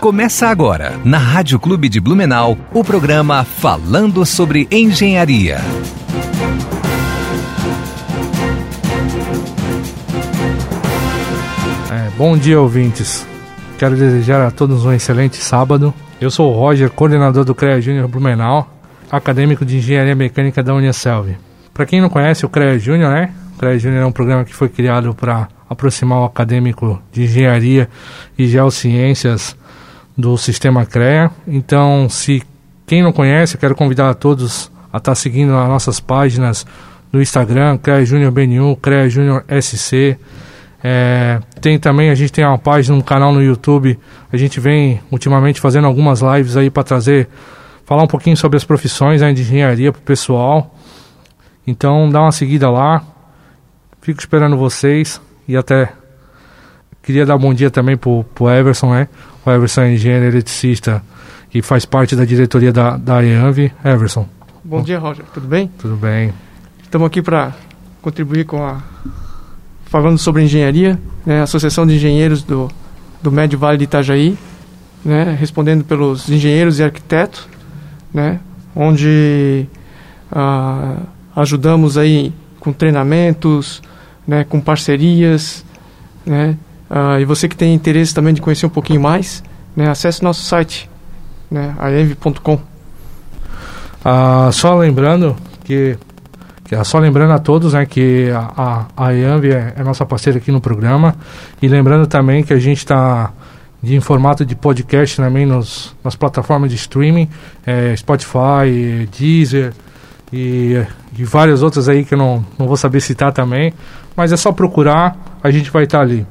Começa agora, na Rádio Clube de Blumenau, o programa Falando sobre Engenharia. É, bom dia, ouvintes. Quero desejar a todos um excelente sábado. Eu sou o Roger, coordenador do CREA Júnior Blumenau, acadêmico de Engenharia Mecânica da Unicelv. Para quem não conhece o CREA Júnior, né? CREA Júnior é um programa que foi criado para aproximar o acadêmico de engenharia e geociências do sistema CREA. Então, se quem não conhece, eu quero convidar a todos a estar tá seguindo as nossas páginas no Instagram, CREA Júnior BNU, CREA Júnior SC. É, tem também, a gente tem uma página, um canal no YouTube. A gente vem ultimamente fazendo algumas lives aí para trazer, falar um pouquinho sobre as profissões né, de engenharia para o pessoal. Então dá uma seguida lá. Fico esperando vocês e até queria dar um bom dia também pro, pro Everson, né? O Everson é engenheiro eletricista e faz parte da diretoria da, da EANV. Everson. Bom dia, Roger. Tudo bem? Tudo bem. Estamos aqui para contribuir com a. falando sobre engenharia, né? Associação de Engenheiros do, do Médio Vale de Itajaí, né? Respondendo pelos engenheiros e arquitetos, né? Onde ah, ajudamos aí com treinamentos, né? Com parcerias, né? Uh, e você que tem interesse também de conhecer um pouquinho mais, né, acesse nosso site, né, aenv.com. Ah, só lembrando que, que ah, só lembrando a todos né, que a, a, a EANV é, é, nossa parceira aqui no programa e lembrando também que a gente está em formato de podcast também nos, nas plataformas de streaming, é, Spotify, Deezer e, e várias outras aí que eu não, não vou saber citar também, mas é só procurar, a gente vai estar tá ali.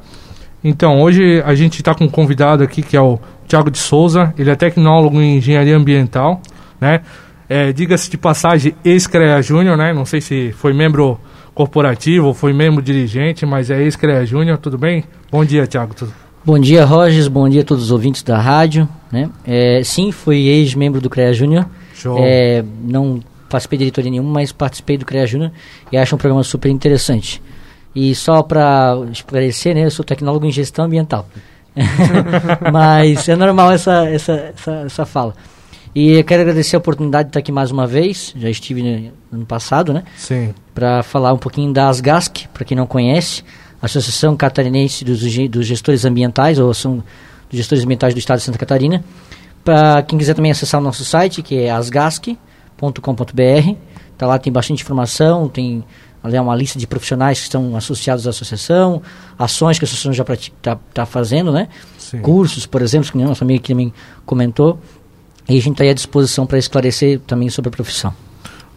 Então, hoje a gente está com um convidado aqui que é o Tiago de Souza, ele é tecnólogo em engenharia ambiental, né? É, Diga-se de passagem, ex-CREA Júnior, né? Não sei se foi membro corporativo ou foi membro dirigente, mas é ex-CREA Júnior, tudo bem? Bom dia, Tiago. Bom dia, Rogers, bom dia a todos os ouvintes da rádio, né? É, sim, fui ex-membro do CREA Júnior. Show. É, não participei de diretoria nenhuma, mas participei do CREA Júnior e acho um programa super interessante. E só para esclarecer, né, eu sou tecnólogo em gestão ambiental. Mas é normal essa, essa, essa, essa fala. E eu quero agradecer a oportunidade de estar aqui mais uma vez. Já estive no ano passado, né? Sim. Para falar um pouquinho da ASGASC, para quem não conhece, Associação Catarinense dos, dos Gestores Ambientais, ou Ação dos Gestores Ambientais do Estado de Santa Catarina. Para quem quiser também acessar o nosso site, que é asgasc.com.br. Tá lá, tem bastante informação, tem é uma lista de profissionais que estão associados à associação, ações que a associação já está tá fazendo, né? Sim. Cursos, por exemplo, que nossa amiga aqui também comentou. E a gente está aí à disposição para esclarecer também sobre a profissão.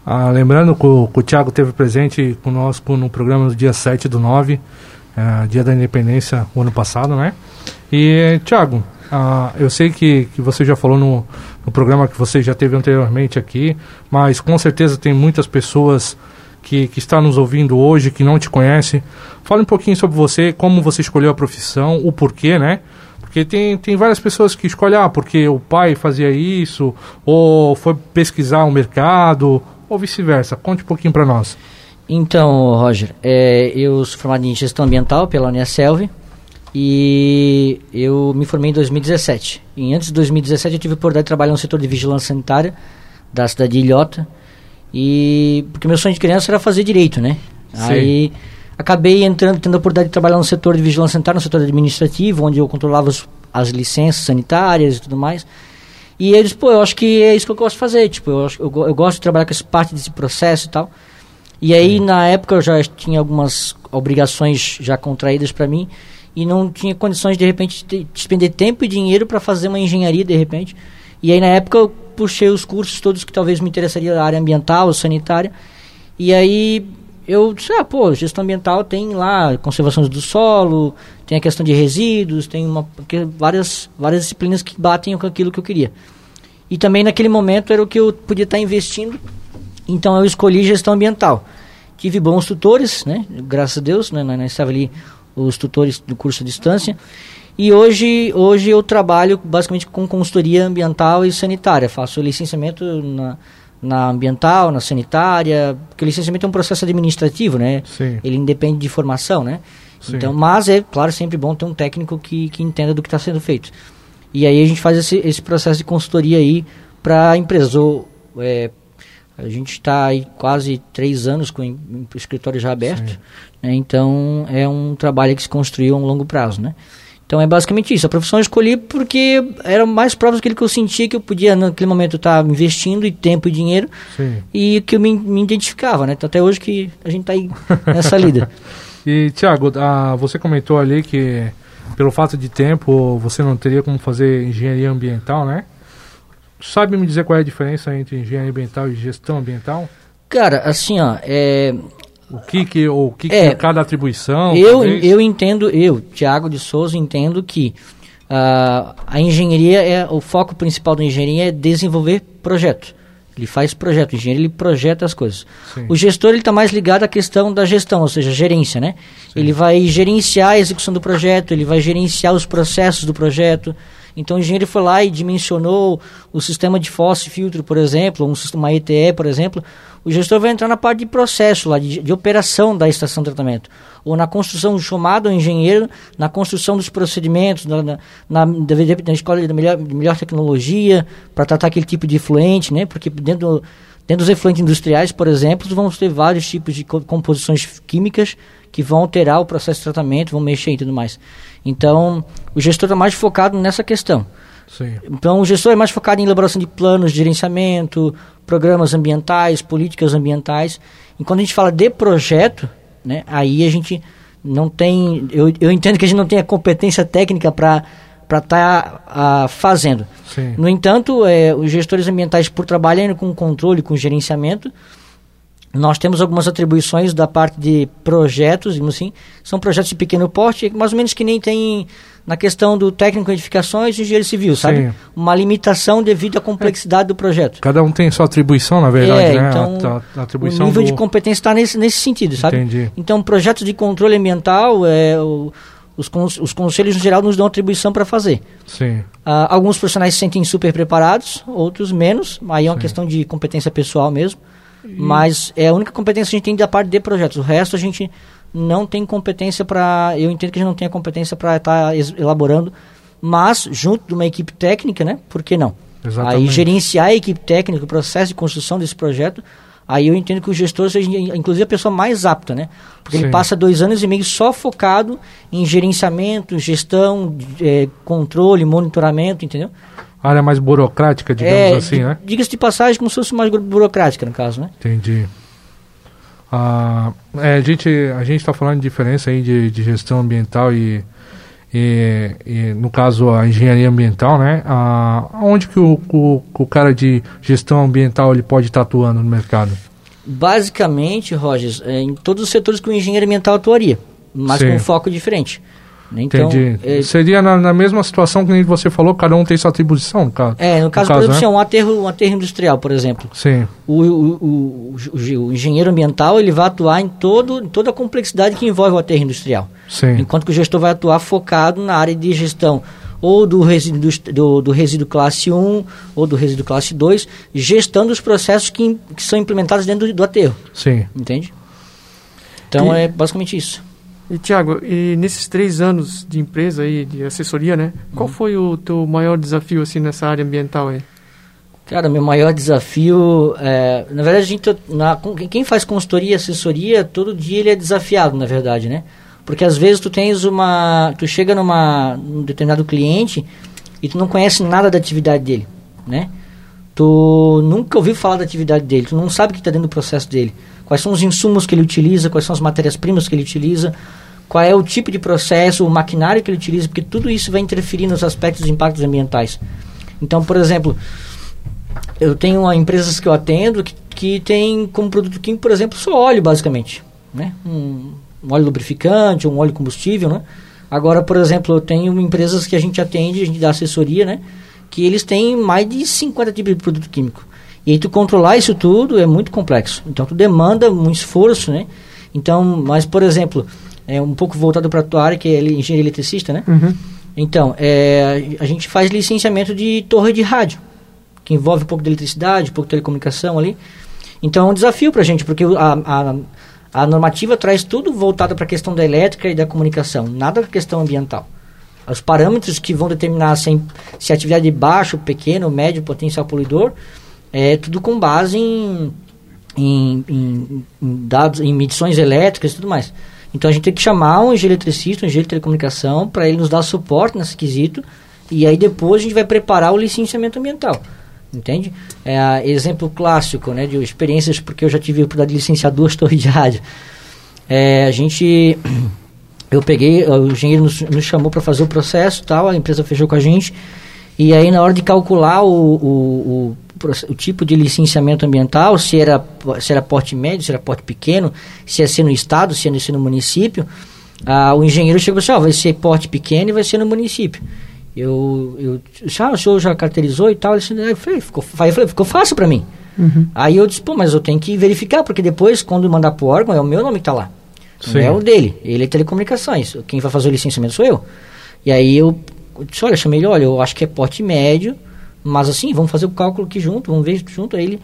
Ah, lembrando que o, que o Tiago esteve presente conosco no programa no dia 7 do 9, é, dia da independência, o ano passado, né? E, Tiago, ah, eu sei que, que você já falou no, no programa que você já teve anteriormente aqui, mas com certeza tem muitas pessoas que, que está nos ouvindo hoje, que não te conhece. Fale um pouquinho sobre você, como você escolheu a profissão, o porquê, né? Porque tem, tem várias pessoas que escolhem, ah, porque o pai fazia isso, ou foi pesquisar o mercado, ou vice-versa. Conte um pouquinho para nós. Então, Roger, é, eu sou formado em gestão ambiental pela Unicelv e eu me formei em 2017. E antes de 2017 eu tive a oportunidade de trabalhar no setor de vigilância sanitária da cidade de Ilhota, e porque meu sonho de criança era fazer direito, né? Sim. Aí acabei entrando, tendo a oportunidade de trabalhar no setor de vigilância sanitária, no setor administrativo, onde eu controlava os, as licenças sanitárias e tudo mais. E eles, pô, eu acho que é isso que eu gosto de fazer, tipo, eu, eu, eu gosto de trabalhar com essa parte desse processo e tal. E aí, Sim. na época, eu já tinha algumas obrigações já contraídas para mim e não tinha condições, de repente, de despender tempo e dinheiro para fazer uma engenharia, de repente. E aí, na época, eu puxei os cursos todos que talvez me interessaria área ambiental, sanitária. E aí eu disse, ah, pô, gestão ambiental tem lá conservação do solo, tem a questão de resíduos, tem uma, várias, várias disciplinas que batem com aquilo que eu queria. E também naquele momento era o que eu podia estar investindo, então eu escolhi gestão ambiental. Tive bons tutores, né, graças a Deus, né, nós estava ali os tutores do curso à distância. E hoje, hoje eu trabalho basicamente com consultoria ambiental e sanitária. Faço licenciamento na, na ambiental, na sanitária, porque o licenciamento é um processo administrativo, né? Sim. Ele independe de formação, né? Sim. Então, mas é, claro, sempre bom ter um técnico que, que entenda do que está sendo feito. E aí a gente faz esse, esse processo de consultoria aí para empresas. Ou, é, a gente está aí quase três anos com o escritório já aberto, né? então é um trabalho que se construiu a um longo prazo, né? Então é basicamente isso. A profissão eu escolhi porque era mais próximo daquilo que eu sentia que eu podia, naquele momento, estar investindo e tempo e dinheiro Sim. e que eu me, me identificava, né? Então, até hoje que a gente está aí nessa lida. E, Tiago, ah, você comentou ali que pelo fato de tempo você não teria como fazer engenharia ambiental, né? Sabe me dizer qual é a diferença entre engenharia ambiental e gestão ambiental? Cara, assim, ó, é, O que que, o que, que É, é cada atribuição? eu, talvez? eu entendo, eu, Tiago de Souza, entendo que ah, a engenharia é o foco principal da engenharia é desenvolver projeto. Ele faz projeto, o engenheiro ele projeta as coisas. Sim. O gestor ele está mais ligado à questão da gestão, ou seja, gerência, né? Ele vai gerenciar a execução do projeto, ele vai gerenciar os processos do projeto. Então o engenheiro foi lá e dimensionou o sistema de e filtro, por exemplo, um sistema ETE, por exemplo. O gestor vai entrar na parte de processo, lá, de, de operação da estação de tratamento. Ou na construção, chamado ao engenheiro, na construção dos procedimentos, na, na, na, da- da escola de melhor, melhor tecnologia, para tratar aquele tipo de efluente, né? Porque dentro, dentro dos efluentes industriais, por exemplo, vamos ter vários tipos de co- composições químicas que vão alterar o processo de tratamento, vão mexer e tudo mais. Então, o gestor está mais focado nessa questão. Sim. Então, o gestor é mais focado em elaboração de planos de gerenciamento, programas ambientais, políticas ambientais. E quando a gente fala de projeto, né, aí a gente não tem. Eu, eu entendo que a gente não tem a competência técnica para estar fazendo. Sim. No entanto, é, os gestores ambientais, por trabalharem com controle, com gerenciamento, nós temos algumas atribuições da parte de projetos, digamos assim, são projetos de pequeno porte, mais ou menos que nem tem na questão do técnico em edificações e engenheiro civil, sabe? Sim. Uma limitação devido à complexidade do projeto. Cada um tem sua atribuição, na verdade, é, né? então, a, a- a o atribuição nível do... de competência está nesse, nesse sentido, sabe? Entendi. Então, projetos de controle ambiental, é, o- os, cons- os conselhos, no geral, nos dão atribuição para fazer. Sim. Ah, alguns profissionais se sentem super preparados, outros menos. Aí é uma Sim. questão de competência pessoal mesmo. Mas é a única competência que a gente tem da parte de projetos. O resto a gente não tem competência para. Eu entendo que a gente não tem a competência para estar elaborando. Mas, junto de uma equipe técnica, né? Por que não? Aí Exatamente. gerenciar a equipe técnica, o processo de construção desse projeto. Aí eu entendo que o gestor seja, inclusive, a pessoa mais apta, né? Porque Sim. ele passa dois anos e meio só focado em gerenciamento, gestão, eh, controle, monitoramento, entendeu? Área mais burocrática, digamos é, assim, né? Diga-se de passagem, como se fosse mais buro- burocrática, no caso, né? Entendi. Ah, é, a gente a gente está falando de diferença aí de, de gestão ambiental e, e, e, no caso a engenharia ambiental, né? Ah, onde que o, o, o cara de gestão ambiental ele pode estar atuando no mercado? Basicamente, Rogers, é, em todos os setores que o engenheiro ambiental atuaria, mas Sim. com um foco diferente. Né? Então, Entendi. é, Seria na, na mesma situação que você falou, cada um tem sua atribuição, no caso. é, no caso, caso, por exemplo, né? um aterro, um aterro industrial, por exemplo. Sim, O, o, o, o- engenheiro ambiental ele vai atuar em, todo, toda a complexidade que envolve o aterro industrial. sim, Enquanto que o gestor vai atuar focado na área de gestão ou do resíduo, do, do resíduo classe 1 ou do resíduo classe 2, gestando os processos que, que são implementados dentro do, do aterro, sim. entende? Então E- é basicamente isso. E Tiago, e nesses três anos de empresa aí, de assessoria, né? Qual Uhum. foi o teu maior desafio assim nessa área ambiental aí? Cara, meu maior desafio, é, na verdade, a gente, na, quem faz consultoria e assessoria, todo dia ele é desafiado, na verdade, né? Porque às vezes tu tens uma, tu chega numa, num determinado cliente e tu não conhece nada da atividade dele, né? Tu nunca ouviu falar da atividade dele, tu não sabe o que está dentro do processo dele. Quais são os insumos que ele utiliza, quais são as matérias-primas que ele utiliza, qual é o tipo de processo, o maquinário que ele utiliza, porque tudo isso vai interferir nos aspectos de impactos ambientais. Então, por exemplo, eu tenho empresas que eu atendo que, que tem como produto químico, por exemplo, só óleo, basicamente. Né? Um, um óleo lubrificante, um óleo combustível, né? Agora, por exemplo, eu tenho empresas que a gente atende, a gente dá assessoria, né? Que eles têm mais de 50 tipos de produto químico. E aí tu controlar isso tudo é muito complexo. Então tu demanda um esforço, né? Então, mas por exemplo, é um pouco voltado para a tua área, que é engenheiro eletricista, né? Uhum. Então, é, a gente faz licenciamento de torre de rádio. que envolve um pouco de eletricidade, um pouco de telecomunicação ali. Então é um desafio para a gente, porque a, a, a normativa traz tudo voltado para a questão da elétrica e da comunicação, nada da questão ambiental. Os parâmetros que vão determinar se, se a atividade é baixo, pequeno, médio, potencial poluidor, é tudo com base em, em, em, em dados, em medições elétricas e tudo mais. Então a gente tem que chamar um engenheiro eletricista, um engenheiro de telecomunicação, para ele nos dar suporte nesse quesito, e aí depois a gente vai preparar o licenciamento ambiental. Entende? É exemplo clássico né, de experiências, porque eu já tive a oportunidade de licenciar duas torres de rádio. É, a gente. Eu peguei, o engenheiro nos, nos chamou para fazer o processo tal, a empresa fechou com a gente. E aí, na hora de calcular o, o, o, tipo de licenciamento ambiental, se era, se era porte médio, se era porte pequeno, se ia ser no estado, se ia ser no município, ah, o engenheiro chegou assim: ó, vai ser porte pequeno e vai ser no município. Eu, eu disse, ah, o senhor já caracterizou e tal. Ele disse, aí, falei, ficou, aí falei, ficou fácil para mim. Uhum. Aí eu disse, pô, mas eu tenho que verificar, porque depois, quando mandar pro órgão, é o meu nome que tá lá. Sim. Não é o dele. Ele é telecomunicações. Quem vai fazer o licenciamento sou eu. E aí eu disse, olha, chamei ele, olha, eu acho que é porte médio, mas assim, vamos fazer o cálculo aqui junto, vamos ver junto. Aí ele,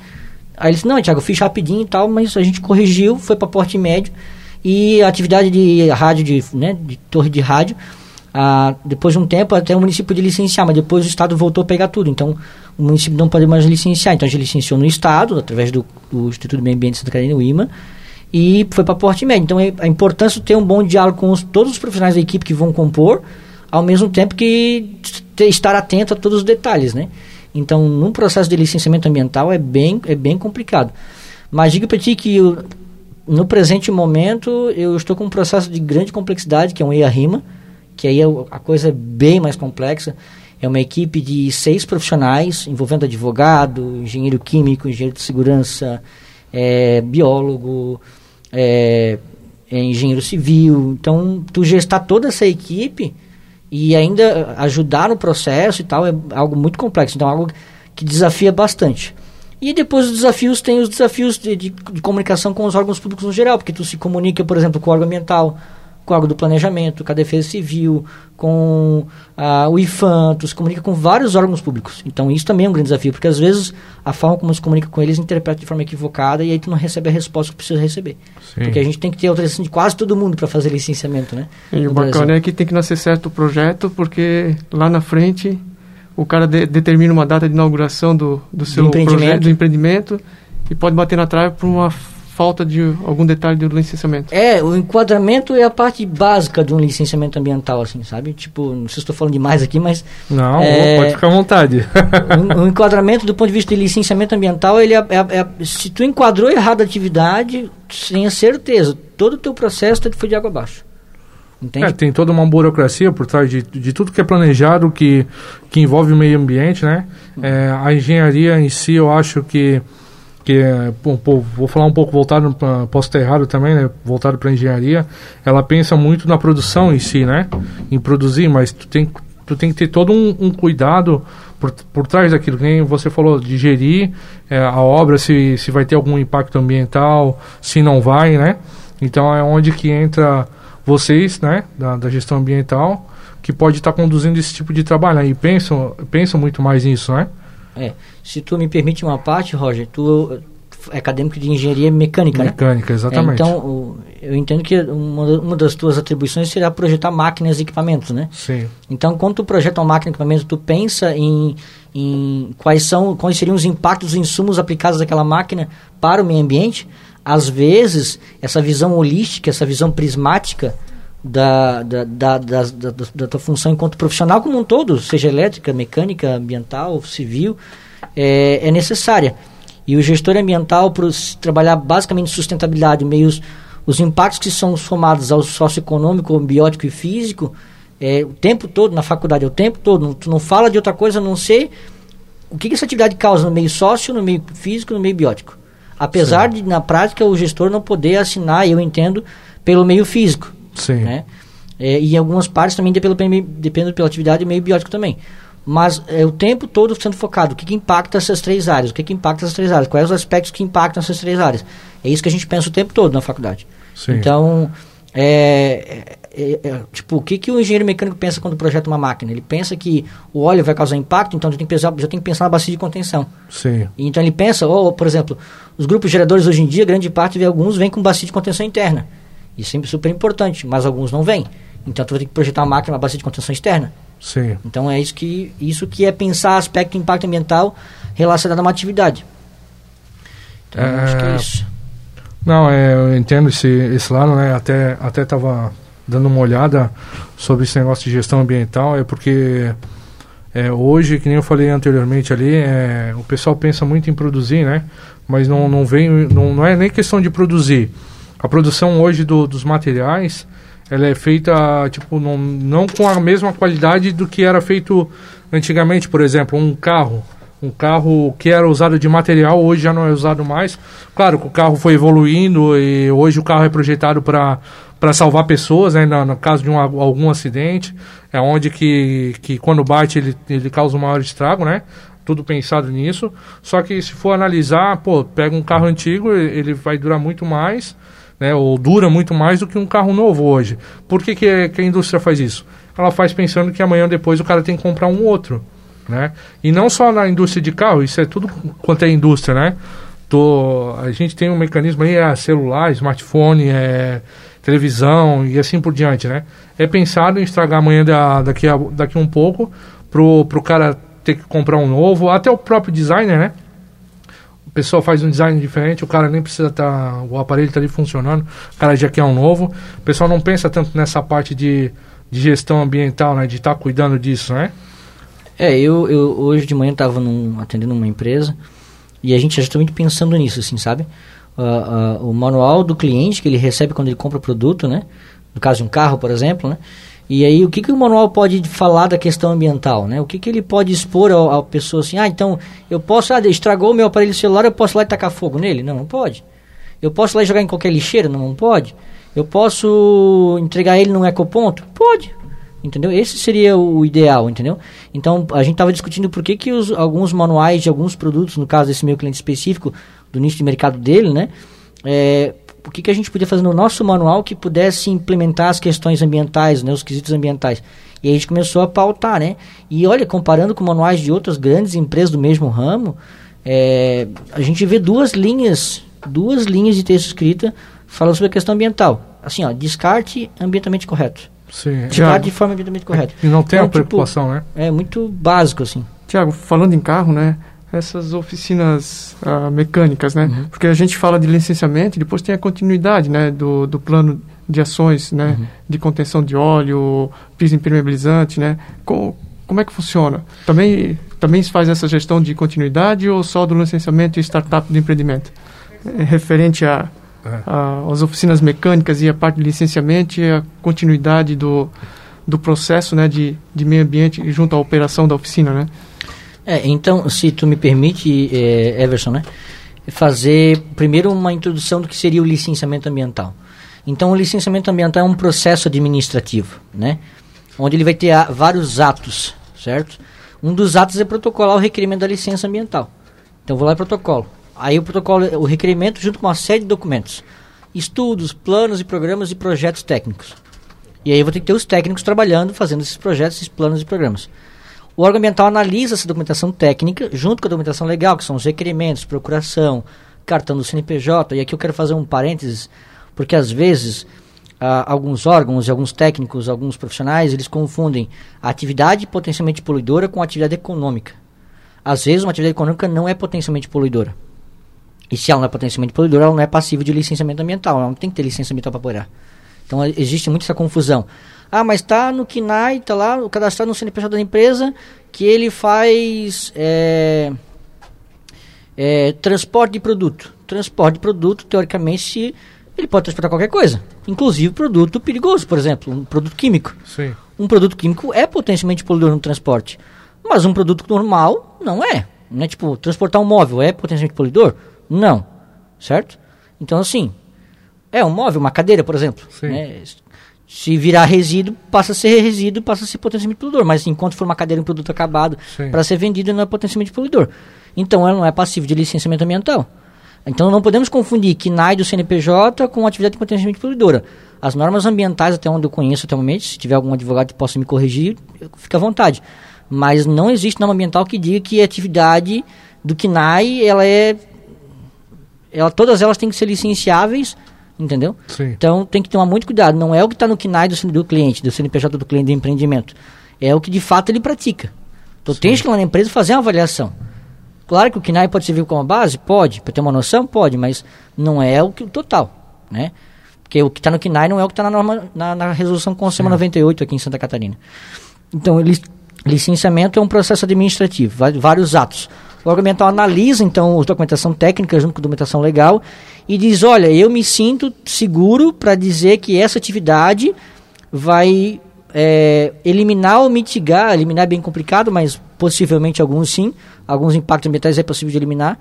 aí ele disse, não, Tiago, eu fiz rapidinho e tal, mas a gente corrigiu, foi para porte médio. E a atividade de rádio, de, né, de torre de rádio, ah, depois de um tempo até o município podia licenciar, mas depois o Estado voltou a pegar tudo. Então o município não pode mais licenciar. Então a gente licenciou no Estado, através do, do Instituto do Meio Ambiente de Santa Catarina, o IMA, e foi para Porte Médio. Então é a importância de ter um bom diálogo com os, todos os profissionais da equipe que vão compor, ao mesmo tempo que estar atento a todos os detalhes, né? Então, num processo de licenciamento ambiental é bem, é bem complicado. Mas digo para ti que eu, no presente momento eu estou com um processo de grande complexidade, que é um EIA-RIMA, que aí é a coisa é bem mais complexa. É uma equipe de seis profissionais, envolvendo advogado, engenheiro químico, engenheiro de segurança, é, biólogo, é, é, engenheiro civil. Então, tu gestar toda essa equipe e ainda ajudar no processo e tal é algo muito complexo. Então, é algo que desafia bastante. E depois os desafios, tem os desafios de, de, de comunicação com os órgãos públicos no geral, porque tu se comunica, por exemplo, com o órgão ambiental, com o órgão do planejamento, com a defesa civil, com ah, o IFAM, se comunica com vários órgãos públicos. Então isso também é um grande desafio, porque às vezes a forma como se comunica com eles interpreta de forma equivocada e aí tu não recebe a resposta que precisa receber. Sim. Porque a gente tem que ter autorização de quase todo mundo para fazer licenciamento, né? E o bacana Brasil. é que tem que nascer certo o projeto, porque lá na frente o cara de, determina uma data de inauguração do, do seu do empreendimento. projeto, do empreendimento, e pode bater na trave por uma falta de algum detalhe do licenciamento? É, o enquadramento é a parte básica de um licenciamento ambiental, assim, sabe? Tipo, não sei se estou falando demais aqui, mas... Não, é, pode ficar à vontade. o, o, enquadramento do ponto de vista de licenciamento ambiental, ele é, é, é, se tu enquadrou errado a atividade, tenha certeza, todo o teu processo foi de água abaixo. Entende? É, tem toda uma burocracia por trás de, de tudo que é planejado, que, que envolve o meio ambiente, né? É, a engenharia em si, eu acho que que é, vou falar um pouco voltado, pra, posso estar errado também, né, voltado para engenharia, ela pensa muito na produção em si, né, em produzir, mas tu tem, tu tem que ter todo um, um cuidado por, por trás daquilo, que nem você falou, de gerir é, a obra, se, se vai ter algum impacto ambiental, se não vai, né, então é onde que entra vocês, né, da, da gestão ambiental, que pode estar conduzindo esse tipo de trabalho, né, e pensam, pensam muito mais nisso, né. É. Se tu me permite uma parte, Roger, tu é acadêmico de engenharia mecânica, né? Mecânica, exatamente. É, então, eu entendo que uma, uma, das tuas atribuições será projetar máquinas e equipamentos, né? Sim. Então, quando tu projeta uma máquina e equipamento, tu pensa em, em quais são, quais seriam os impactos, os insumos aplicados daquela máquina para o meio ambiente. Às vezes, essa visão holística, essa visão prismática da, da, da, da, da, da tua função enquanto profissional como um todo, seja elétrica, mecânica, ambiental, civil, é, é necessária. E o gestor ambiental, para trabalhar basicamente sustentabilidade, meios, os impactos que são somados ao socioeconômico, biótico e físico, é, o tempo todo na faculdade, é o tempo todo, não, tu não fala de outra coisa a não ser o que, que essa atividade causa no meio sócio, no meio físico, no meio biótico. Apesar Sim. de, na prática, o gestor não poder assinar, eu entendo, pelo meio físico. Sim. Né? É, e em algumas partes também depende, pelo, depende pela atividade meio biótico também. Mas é o tempo todo sendo focado. O que, que impacta essas três áreas? O que, que impacta essas três áreas? Quais os aspectos que impactam essas três áreas? É isso que a gente pensa o tempo todo na faculdade. Sim. Então, é, é, é, tipo, o que, que o engenheiro mecânico pensa quando projeta uma máquina? Ele pensa que o óleo vai causar impacto, então já tem que pensar, já tem que pensar na bacia de contenção. Sim. Então ele pensa, ou, por exemplo, os grupos geradores hoje em dia, grande parte de alguns vêm com bacia de contenção interna. Isso é super importante, mas alguns não vêm. Então tu vai ter que projetar uma máquina, uma bacia de contenção externa. Sim. Então é isso que, isso que é pensar aspecto de impacto ambiental relacionado a uma atividade. Então É, acho que é isso. Não, é, eu entendo esse, esse lado, né? Até até estava dando uma olhada sobre esse negócio de gestão ambiental, é porque é, hoje, que nem eu falei anteriormente ali, é, o pessoal pensa muito em produzir, né? Mas não, não vem, não, não é nem questão de produzir. A produção hoje do, dos materiais, ela é feita, tipo, não, não com a mesma qualidade do que era feito antigamente, por exemplo, um carro. Um carro que era usado de material, hoje já não é usado mais. Claro que o carro foi evoluindo e hoje o carro é projetado para para salvar pessoas, né, no, no caso de um, algum acidente, é onde que, que quando bate ele, ele causa um maior estrago, né? Tudo pensado nisso. Só que se for analisar, pô, pega um carro antigo, ele vai durar muito mais, né? Ou dura muito mais do que um carro novo hoje. Por que, que, que a indústria faz isso? Ela faz pensando que amanhã depois o cara tem que comprar um outro, né? E não só na indústria de carro, isso é tudo quanto é indústria, né? Tô, a gente tem um mecanismo aí, é celular, smartphone, é televisão e assim por diante, né? É pensado em estragar amanhã da, daqui, a, daqui um pouco pro, pro cara ter que comprar um novo, até o próprio designer, né? O pessoal faz um design diferente, o cara nem precisa estar, tá, o aparelho está ali funcionando, o cara já quer um novo. O pessoal não pensa tanto nessa parte de, de gestão ambiental, né? De estar tá cuidando disso, né? É, eu, eu hoje de manhã estava atendendo uma empresa e a gente já está muito pensando nisso, assim, sabe? Uh, uh, o manual do cliente que ele recebe quando ele compra o produto, né? No caso de um carro, por exemplo, né? E aí, o que, que o manual pode falar da questão ambiental, né? O que, que ele pode expor à pessoa assim, ah, então, eu posso, ah, estragou o meu aparelho celular, eu posso lá e tacar fogo nele? Não, não pode. Eu posso lá e jogar em qualquer lixeira? Não, não pode. Eu posso entregar ele num ecoponto? Pode. Entendeu? Esse seria o ideal, entendeu? Então, a gente estava discutindo por que, que os, alguns manuais de alguns produtos, no caso desse meu cliente específico, do nicho de mercado dele, né? É, o que, que a gente podia fazer no nosso manual que pudesse implementar as questões ambientais, né, os quesitos ambientais. E aí a gente começou a pautar, né? E olha, comparando com manuais de outras grandes empresas do mesmo ramo, é, a gente vê duas linhas, duas linhas de texto escrita falando sobre a questão ambiental. Assim, ó, descarte ambientalmente correto. Sim. Descarte de forma ambientalmente correta. E não tem Então, a preocupação, tipo, né? É muito básico, assim. Tiago, falando em carro, né? Essas oficinas ah, mecânicas, né? Uhum. Porque a gente fala de licenciamento e depois tem a continuidade, né? Do, do plano de ações, né? Uhum. De contenção de óleo, piso impermeabilizante, né? Co como é que funciona? Também, também se faz essa gestão de continuidade ou só do licenciamento e startup do empreendimento? É referente a, É. a, as oficinas mecânicas e a parte de licenciamento e a continuidade do, do processo, né? De, de meio ambiente junto à operação da oficina, né? É, então, se tu me permite, é, Everson, né? Fazer primeiro uma introdução do que seria o licenciamento ambiental. Então, o licenciamento ambiental é um processo administrativo, né? Onde ele vai ter a, vários atos, certo? Um dos atos é protocolar o requerimento da licença ambiental. Então, vou lá e protocolo. Aí o protocolo, o requerimento junto com uma série de documentos. Estudos, planos e programas e projetos técnicos. E aí eu vou ter que ter os técnicos trabalhando, fazendo esses projetos, esses planos e programas. O órgão ambiental analisa essa documentação técnica, junto com a documentação legal, que são os requerimentos, procuração, cartão do CNPJ. E aqui eu quero fazer um parênteses, porque às vezes ah, alguns órgãos e alguns técnicos, alguns profissionais, eles confundem a atividade potencialmente poluidora com a atividade econômica. Às vezes uma atividade econômica não é potencialmente poluidora. E se ela não é potencialmente poluidora, ela não é passível de licenciamento ambiental. Ela não tem que ter licença ambiental para apoiar. Então existe muito essa confusão. Ah, mas está no KINAI, está lá, cadastrado no CNPJ da empresa, que ele faz é, é, transporte de produto. Transporte de produto, teoricamente, ele pode transportar qualquer coisa. Inclusive produto perigoso, por exemplo, um produto químico. Sim. Um produto químico é potencialmente poluidor no transporte. Mas um produto normal não é. Não é tipo, transportar um móvel é potencialmente poluidor? Não. Certo? Então, assim, é um móvel, uma cadeira, por exemplo. Sim. né? Se virar resíduo, passa a ser resíduo, passa a ser potencialmente poluidor. Mas enquanto for uma cadeira, um produto acabado para ser vendido, não é potencialmente poluidor. Então, ela não é passível de licenciamento ambiental. Então não podemos confundir KNAI do CNPJ com atividade de potencialmente poluidora. As normas ambientais, até onde eu conheço até o momento, se tiver algum advogado que possa me corrigir, fica à vontade. Mas não existe norma ambiental que diga que a atividade do KNAI, ela é... Ela, todas elas têm que ser licenciáveis, entendeu? Sim. Então tem que tomar muito cuidado. Não é o que está no KNAI do, do cliente, do CNPJ do cliente de empreendimento. É o que de fato ele pratica. Então tem que ir lá na empresa fazer uma avaliação. Claro que o KNAI pode servir como base? Pode. Para ter uma noção? Pode, mas não é o, que, o total, né? Porque o que está no KNAI não é o que está na, norma, na, na resolução Conselho 98 aqui em Santa Catarina. Então, li, licenciamento é um processo administrativo, vários atos. Órgão ambiental analisa, então, a documentação técnica junto com a documentação legal e diz, olha, eu me sinto seguro para dizer que essa atividade vai é, eliminar ou mitigar, eliminar é bem complicado, mas possivelmente alguns sim, alguns impactos ambientais é possível de eliminar,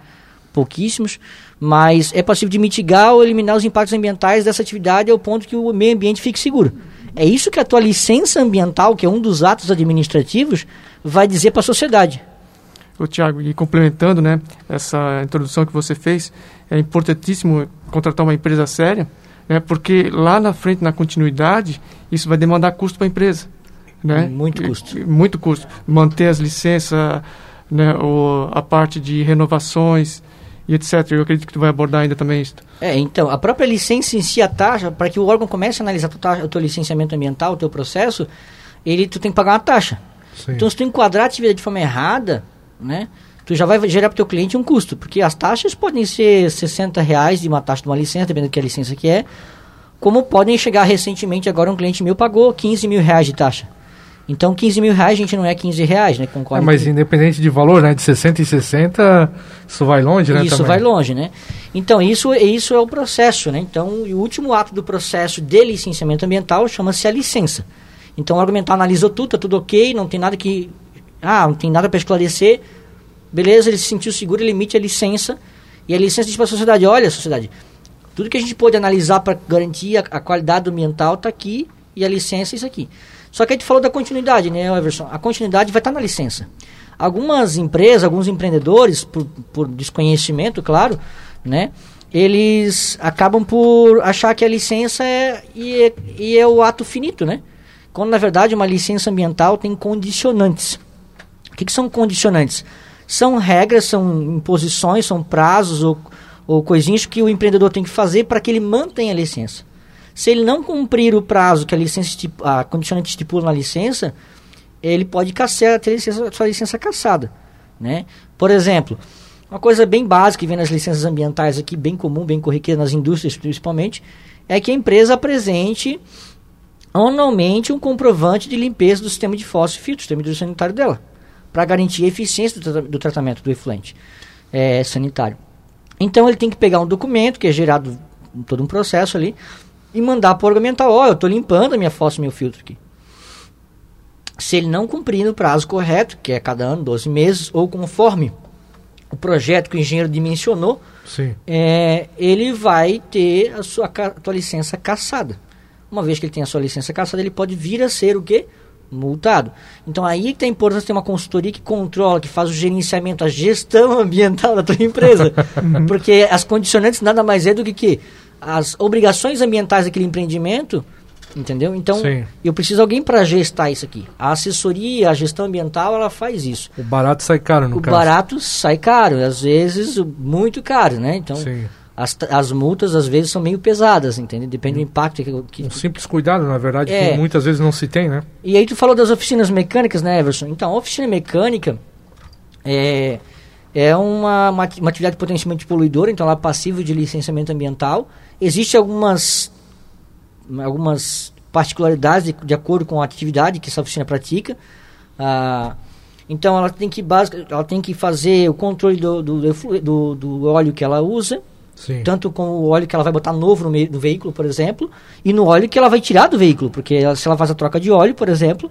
pouquíssimos, mas é possível de mitigar ou eliminar os impactos ambientais dessa atividade ao ponto que o meio ambiente fique seguro. É isso que a tua licença ambiental, que é um dos atos administrativos, vai dizer para a sociedade. Ô, Tiago, e complementando né, essa introdução que você fez, é importantíssimo contratar uma empresa séria, né, porque lá na frente, na continuidade, isso vai demandar custo para a empresa. Né? Muito custo. Muito custo. Manter as licenças, né, o, a parte de renovações e etc. Eu acredito que tu vai abordar ainda também isso. É, então, a própria licença em si, a taxa, para que o órgão comece a analisar o teu licenciamento ambiental, o teu processo, ele, tu tem que pagar uma taxa. Sim. Então, se tu enquadrar a atividade de forma errada, né, tu já vai gerar para o teu cliente um custo, porque as taxas podem ser 60 reais de uma taxa de uma licença, dependendo do que a licença que é, como podem chegar recentemente, agora um cliente meu pagou 15 mil reais de taxa. Então, 15 mil reais, a gente não é 15 reais, né? Concorda? É, mas que... independente de valor, né? De 60 e 60, isso vai longe, né? Isso também. vai longe, né? Então, isso, isso é o processo, né? Então, o último ato do processo de licenciamento ambiental chama-se a licença. Então, o argumental analisou tudo, tá tudo ok, não tem nada que... Ah, não tem nada para esclarecer. Beleza, ele se sentiu seguro, ele emite a licença. E a licença diz para a sociedade, olha, sociedade, tudo que a gente pôde analisar para garantir a, a qualidade ambiental está aqui e a licença é isso aqui. Só que a gente falou da continuidade, né, Everson? A continuidade vai estar na licença. Algumas empresas, alguns empreendedores, por, por desconhecimento, claro, né? Eles acabam por achar que a licença é e, é e é o ato finito, né? Quando na verdade uma licença ambiental tem condicionantes. O que, que são condicionantes? São regras, são imposições, são prazos ou, ou coisinhas que o empreendedor tem que fazer para que ele mantenha a licença. Se ele não cumprir o prazo que a licença a condicionante estipula na licença, ele pode caçar, ter licença, sua licença caçada, né? Por exemplo, uma coisa bem básica que vem nas licenças ambientais aqui, bem comum, bem corriqueira nas indústrias principalmente, é que a empresa apresente anualmente um comprovante de limpeza do sistema de fósforo e filtro, sistema hidrossanitário dela, para garantir a eficiência do, do tratamento do efluente é, sanitário. Então ele tem que pegar um documento que é gerado todo um processo ali, e mandar para o órgão ambiental, ó, oh, eu estou limpando a minha fossa e meu filtro aqui. Se ele não cumprir no prazo correto, que é cada ano, 12 meses, ou conforme o projeto que o engenheiro dimensionou, é, ele vai ter a sua, a sua licença caçada. Uma vez que ele tem a sua licença caçada, ele pode vir a ser o quê? Multado. Então aí que tem a importância de ter uma consultoria que controla, que faz o gerenciamento, a gestão ambiental da tua empresa. Porque as condicionantes nada mais é do que que as obrigações ambientais daquele empreendimento, entendeu? Então, Sim. eu preciso de alguém para gestar isso aqui. A assessoria, a gestão ambiental, ela faz isso. O barato sai caro, no o caso. O barato sai caro, às vezes muito caro, né? Então, as, as multas às vezes são meio pesadas, entende? Depende do impacto que, que um simples cuidado, na verdade, é. que muitas vezes não se tem, né? E aí tu falou das oficinas mecânicas, né, Everson? Então, a oficina mecânica é é uma, uma, uma, atividade potencialmente poluidora, então ela é passível de licenciamento ambiental. Existem algumas, algumas particularidades de, de, acordo com a atividade que essa oficina pratica. Ah, então ela tem que ela tem que fazer o controle do, do, do, do óleo que ela usa, Sim. tanto com o óleo que ela vai botar novo no, meio, no veículo, por exemplo, e no óleo que ela vai tirar do veículo, porque ela, se ela faz a troca de óleo, por exemplo,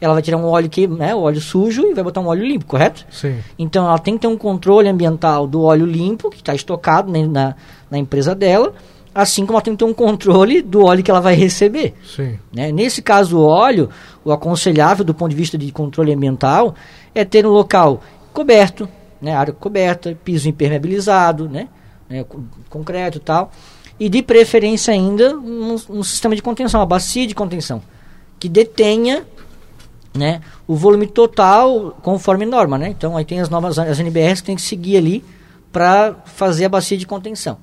ela vai tirar um óleo que, né, o óleo sujo e vai botar um óleo limpo, correto? Sim. Então ela tem que ter um controle ambiental do óleo limpo que está estocado né, na, na empresa dela, assim como ela tem que ter um controle do óleo que ela vai receber. Sim. Né? Nesse caso, o óleo, o aconselhável do ponto de vista de controle ambiental é ter um local coberto, né, área coberta, piso impermeabilizado, né, né, concreto e tal, e de preferência ainda um, um, sistema de contenção, uma bacia de contenção, que detenha né, o volume total conforme norma. Né? Então aí tem as normas, as NBRs que tem que seguir ali para fazer a bacia de contenção.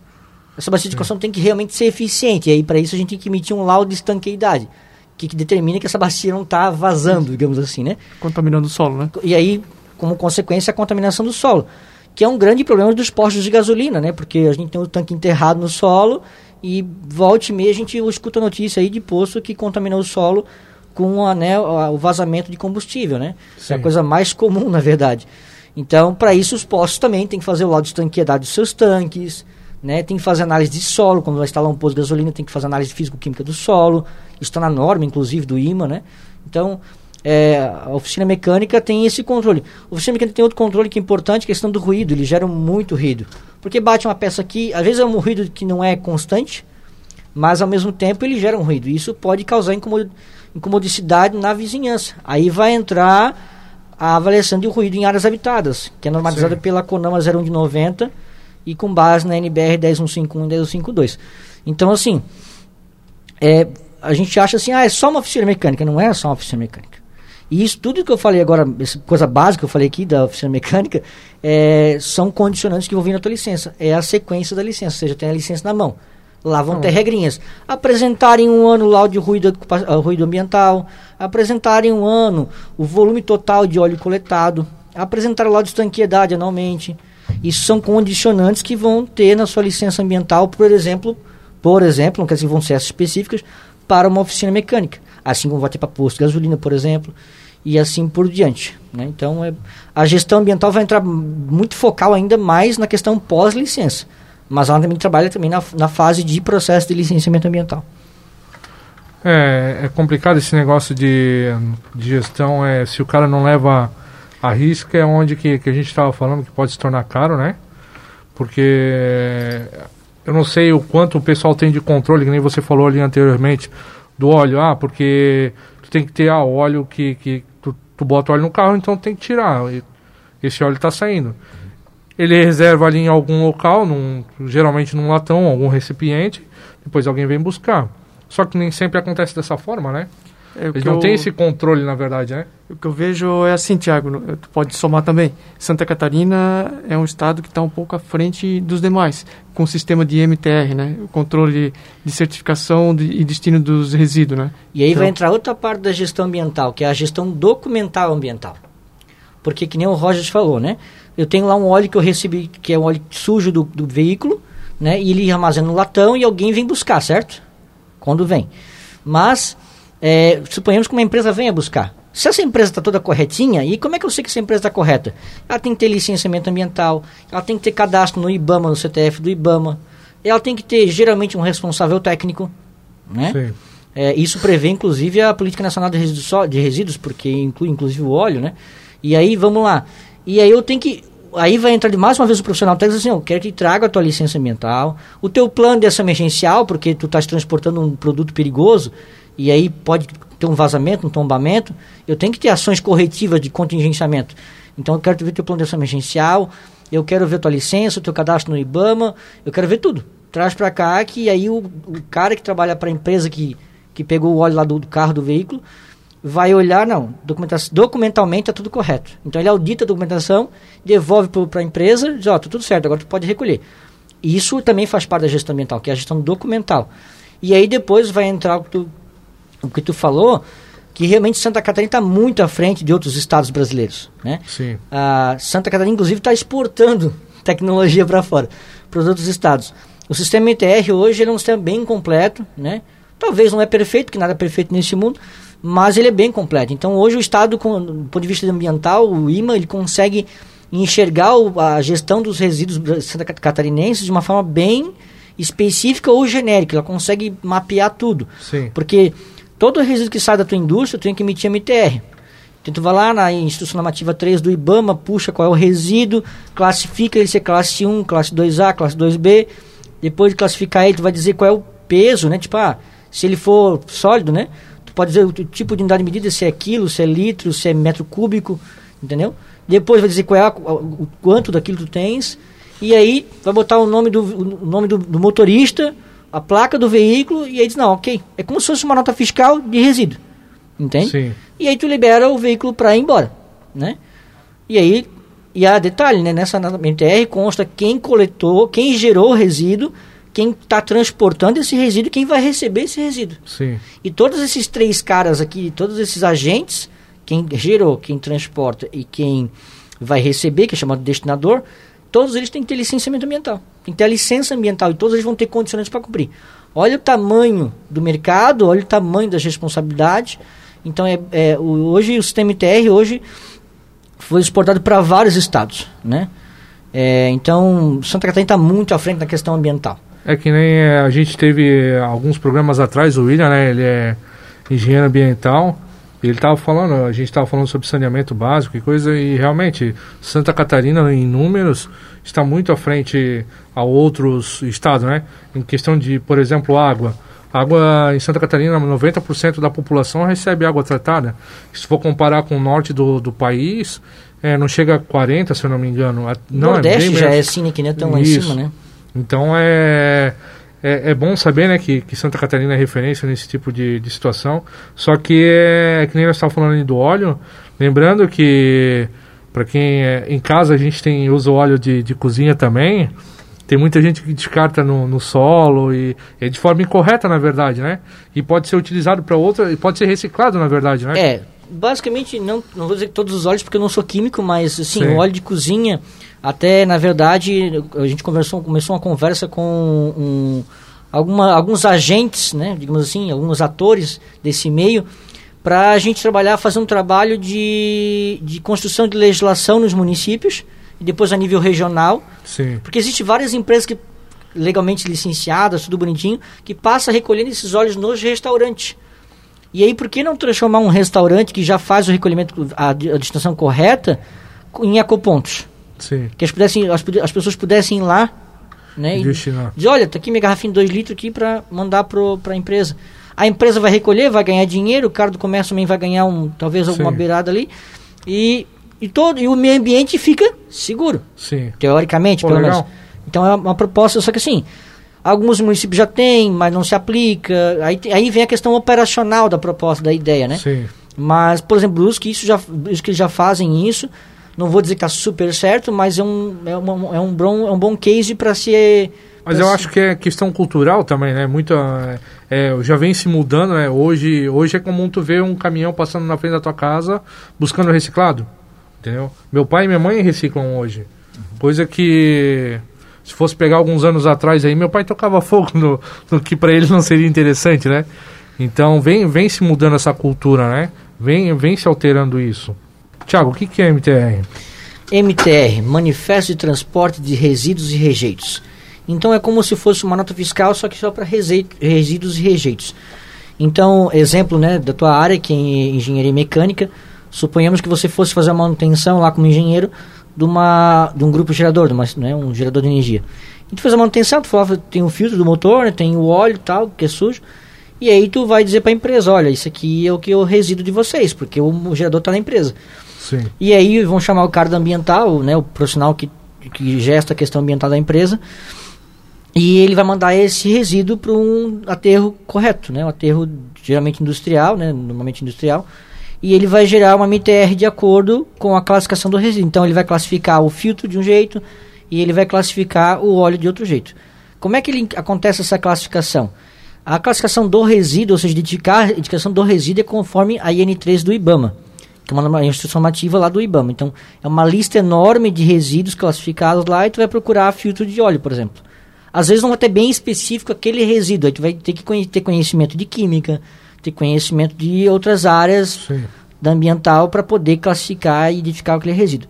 Essa bacia de contenção tem que realmente ser eficiente, e aí para isso a gente tem que emitir um laudo de estanqueidade, que, que determina que essa bacia não está vazando, digamos assim, né? Contaminando o solo, né? E aí, como consequência, a contaminação do solo que é um grande problema dos postos de gasolina, né? Porque a gente tem o tanque enterrado no solo e volte e meia a gente escuta notícia aí de posto que contaminou o solo com a, né, o vazamento de combustível, né? Sim. É a coisa mais comum, na verdade. Então, para isso, os postos também têm que fazer o laudo de estanqueidade dos seus tanques, né? Tem que fazer análise de solo, quando vai instalar um posto de gasolina, tem que fazer análise físico-química do solo. Isso está na norma, inclusive, do IMA, né? Então, é, a oficina mecânica tem esse controle. A oficina mecânica tem outro controle que é importante, a questão do ruído. Eles geram muito ruído. Porque bate uma peça aqui, às vezes é um ruído que não é constante, mas ao mesmo tempo ele gera um ruído. Isso pode causar incomod incomodicidade na vizinhança. Aí vai entrar a avaliação de ruído em áreas habitadas, que é normalizada Sim. pela CONAMA 01 de 90 e com base na NBR 10151 e 10152. Então, assim, é, a gente acha assim, ah, é só uma oficina mecânica. Não é só uma oficina mecânica. E isso tudo que eu falei agora, essa coisa básica que eu falei aqui da oficina mecânica, é, são condicionantes que vão vir na tua licença. É a sequência da licença, ou seja, tem a licença na mão. Lá vão ter regrinhas. Apresentarem um ano laudo de ruído, uh, ruído ambiental, apresentarem um ano o volume total de óleo coletado, apresentar laudo de estanqueidade anualmente. Isso são condicionantes que vão ter na sua licença ambiental, por exemplo, por exemplo, não quer dizer que vão ser específicas, para uma oficina mecânica. Assim como vai ter para posto de gasolina, por exemplo e assim por diante. Né? Então, é, a gestão ambiental vai entrar muito focal ainda mais na questão pós-licença, mas ela também trabalha também na, na fase de processo de licenciamento ambiental. É, é complicado esse negócio de, de gestão, é, se o cara não leva a risco, é onde que, que a gente estava falando que pode se tornar caro, né? Porque eu não sei o quanto o pessoal tem de controle, que nem você falou ali anteriormente, do óleo. Ah, porque tu tem que ter ah, óleo que, que tu bota óleo no carro, então tem que tirar. Esse óleo está saindo. Ele reserva ali em algum local, num, geralmente num latão, algum recipiente, depois alguém vem buscar. Só que nem sempre acontece dessa forma, né? É, Eles não eu, têm esse controle, na verdade, né? O que eu vejo é assim, Tiago, tu pode somar também. Santa Catarina é um estado que está um pouco à frente dos demais, com o sistema de MTR, né? O controle de certificação de, e destino dos resíduos, né? E aí então, vai entrar outra parte da gestão ambiental, que é a gestão documental ambiental. Porque, que nem o Roger falou, né? Eu tenho lá um óleo que eu recebi, que é um óleo sujo do, do veículo, né? E ele armazena no latão e alguém vem buscar, certo? Quando vem. Mas é, suponhamos que uma empresa venha buscar. Se essa empresa está toda corretinha, e como é que eu sei que essa empresa está correta? Ela tem que ter licenciamento ambiental, ela tem que ter cadastro no IBAMA, no CTF do IBAMA, ela tem que ter geralmente um responsável técnico, né? É, isso prevê, inclusive, a Política Nacional de Resíduos, de resíduos, porque inclui, inclusive, o óleo, né? E aí, vamos lá. E aí eu tenho que... Aí vai entrar de mais uma vez o profissional técnico assim, eu quero que traga a tua licença ambiental, o teu plano de ação emergencial, porque tu estás transportando um produto perigoso, e aí pode ter um vazamento, um tombamento, eu tenho que ter ações corretivas de contingenciamento. Então eu quero ver teu plano de ação emergencial, eu quero ver tua licença, teu cadastro no IBAMA, eu quero ver tudo. Traz para cá que aí o, o, cara que trabalha para a empresa que, que pegou o óleo lá do, do carro, do veículo, vai olhar, não, documentalmente está tudo correto. Então ele audita a documentação, devolve para a empresa, diz, ó, oh, tudo certo, agora tu pode recolher. Isso também faz parte da gestão ambiental, que é a gestão documental. E aí depois vai entrar o que tu o que tu falou, que realmente Santa Catarina está muito à frente de outros estados brasileiros, né? Sim. A Santa Catarina, inclusive, está exportando tecnologia para fora, para os outros estados. O sistema ITR hoje é um sistema bem completo, né? Talvez não é perfeito, que nada é perfeito nesse mundo, mas ele é bem completo. Então, hoje o Estado, com, do ponto de vista ambiental, o IMA, ele consegue enxergar o, a gestão dos resíduos santa catarinenses de uma forma bem específica ou genérica. Ela consegue mapear tudo. Sim. Porque Todo resíduo que sai da tua indústria, tu tem que emitir MTR. Então tu vai lá na Instituição Normativa 3 do IBAMA, puxa qual é o resíduo, classifica ele se é classe 1, classe 2A, classe 2B. Depois de classificar ele, tu vai dizer qual é o peso, né? Tipo, ah, se ele for sólido, né? Tu pode dizer o, tipo de unidade de medida, se é quilo, se é litro, se é metro cúbico, entendeu? Depois vai dizer qual é a, o quanto daquilo tu tens. E aí vai botar o nome do, o nome do, do motorista, a placa do veículo, e aí diz, não, ok. É como se fosse uma nota fiscal de resíduo. Entende? Sim. E aí tu libera o veículo para ir embora, né? E aí, e há detalhe, né? Nessa nota MTR consta quem coletou, quem gerou o resíduo, quem está transportando esse resíduo, quem vai receber esse resíduo. Sim. E todos esses três caras aqui, todos esses agentes, quem gerou, quem transporta e quem vai receber, que é chamado destinador, todos eles têm que ter licenciamento ambiental. Tem que ter a licença ambiental e todos eles vão ter condições para cumprir. Olha o tamanho do mercado, olha o tamanho das responsabilidades. Então, é, é hoje o sistema ITR hoje foi exportado para vários estados, né? É, então, Santa Catarina está muito à frente na questão ambiental. É que nem é, a gente teve alguns programas atrás, o William, né? Ele é engenheiro ambiental. Ele estava falando, a gente estava falando sobre saneamento básico e coisa, e realmente Santa Catarina, em números, está muito à frente a outros estados, né? Em questão de, por exemplo, água. Água em Santa Catarina, 90% da população recebe água tratada. Se for comparar com o norte do, do país, é, não chega a 40, se eu não me engano. Não, Nordeste é já menos. é assim, que nem tão lá em cima, né? Então é, é, é bom saber né, que, que Santa Catarina é referência nesse tipo de, de situação. Só que é que nem nós estávamos falando do óleo, lembrando que para quem é, em casa a gente tem usa óleo de, de cozinha também. Tem muita gente que descarta no, no solo e é de forma incorreta, na verdade, né? E pode ser utilizado para outra, e pode ser reciclado, na verdade, né? É, basicamente, não, não vou dizer que todos os óleos, porque eu não sou químico, mas assim, Sim. o óleo de cozinha, até na verdade, a gente conversou, começou uma conversa com um, alguma, alguns agentes, né, digamos assim, alguns atores desse meio, para a gente trabalhar, fazer um trabalho de, de construção de legislação nos municípios, e depois a nível regional, Sim. porque existem várias empresas que legalmente licenciadas, tudo bonitinho, que passa recolhendo esses óleos nos restaurantes. E aí, por que não transformar um restaurante que já faz o recolhimento, a, a destinação correta, em ecopontos? Sim. Que as, pudessem, as, as pessoas pudessem ir lá, né? E Destinar. dizer, olha, tá aqui minha garrafinha de 2 litros aqui para mandar para a empresa. A empresa vai recolher, vai ganhar dinheiro, o cara do comércio também vai ganhar um, talvez alguma Sim. beirada ali. E, e, todo, e o meio ambiente fica seguro Sim. teoricamente, Pô, pelo legal. menos. Então é uma proposta, só que assim, alguns municípios já têm, mas não se aplica. Aí, aí vem a questão operacional da proposta, da ideia, né? Sim. Mas, por exemplo, Brusque, isso já, Brusque eles já fazem isso. Não vou dizer que está super certo, mas é um, é uma, é um, bom, é um bom case para se. Mas eu acho que é questão cultural também, né? Muita, é, já vem se mudando, né? Hoje, hoje é comum tu ver um caminhão passando na frente da tua casa buscando reciclado, entendeu? Meu pai e minha mãe reciclam hoje. Coisa que se fosse pegar alguns anos atrás aí, meu pai tocava fogo no, no que para ele não seria interessante, né? Então vem, vem se mudando essa cultura, né? Vem, vem se alterando isso. Tiago, o que, que é MTR? MTR, Manifesto de Transporte de Resíduos e Rejeitos. Então é como se fosse uma nota fiscal, só que só para resíduos e rejeitos. Então, exemplo né, da tua área, que é engenharia mecânica, suponhamos que você fosse fazer a manutenção lá como engenheiro de, uma, de um grupo gerador, de uma, né, um gerador de energia. E tu faz a manutenção, tu falava, tem o filtro do motor, né, tem o óleo e tal, que é sujo. E aí tu vai dizer para a empresa, olha, isso aqui é o que é o resíduo de vocês, porque o, o gerador está na empresa. Sim. E aí vão chamar o cara do ambiental, né, o profissional que, que gesta a questão ambiental da empresa, e ele vai mandar esse resíduo para um aterro correto, né, um aterro geralmente industrial, né, normalmente industrial, e ele vai gerar uma MTR de acordo com a classificação do resíduo. Então ele vai classificar o filtro de um jeito e ele vai classificar o óleo de outro jeito. Como é que ele, acontece essa classificação? A classificação do resíduo, ou seja, identificar a indicação do resíduo é conforme a IN3 do IBAMA que é uma norma- instrução normativa lá do IBAMA. Então, é uma lista enorme de resíduos classificados lá e tu vai procurar filtro de óleo, por exemplo. Às vezes não vai ter bem específico aquele resíduo, aí tu vai ter que ter conhecimento de química, ter conhecimento de outras áreas Sim. da ambiental para poder classificar e identificar aquele resíduo.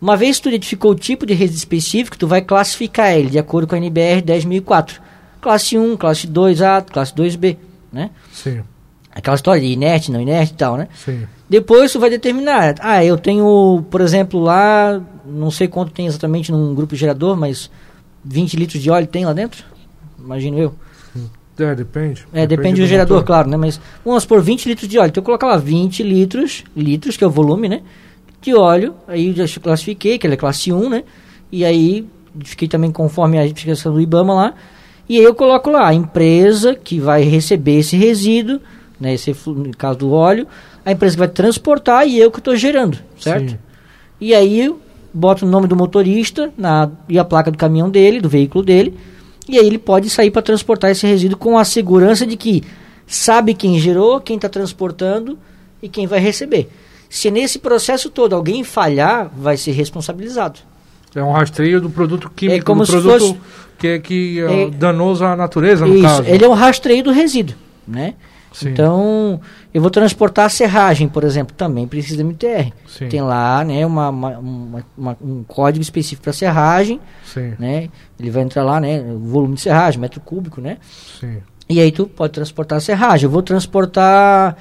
Uma vez que tu identificou o tipo de resíduo específico, tu vai classificar ele de acordo com a NBR 10004. Classe 1, classe 2A, classe 2B, né? Sim. Aquela história de inerte, não inerte e tal, né? Sim. Depois tu vai determinar. Ah, eu tenho, por exemplo, lá, não sei quanto tem exatamente num grupo gerador, mas 20 litros de óleo tem lá dentro? Imagino eu. É, depende. É, depende, do, do gerador, motor. claro, né? Mas vamos por 20 litros de óleo. Então eu colocar lá 20 litros, litros, que é o volume, né? De óleo. Aí eu já classifiquei, que ele é classe 1, né? E aí fiquei também conforme a explicação do IBAMA lá, e aí eu coloco lá a empresa que vai receber esse resíduo, né, esse, no caso do óleo, a empresa que vai transportar e eu que estou gerando, certo? Sim. E aí eu boto o nome do motorista na, e a placa do caminhão dele, do veículo dele, e aí ele pode sair para transportar esse resíduo com a segurança de que sabe quem gerou, quem está transportando e quem vai receber. Se nesse processo todo alguém falhar, vai ser responsabilizado. É um rastreio do produto químico, é como do produto fosse, que, é que é, é danoso à natureza, no isso, caso. Ele é um rastreio do resíduo, né? Sim. Então, eu vou transportar a serragem, por exemplo, também precisa de MTR. Sim. Tem lá, né, uma, uma, uma um código específico para serragem, Sim. né? Ele vai entrar lá, né, volume de serragem, metro cúbico, né? Sim. E aí tu pode transportar a serragem. Eu vou transportar,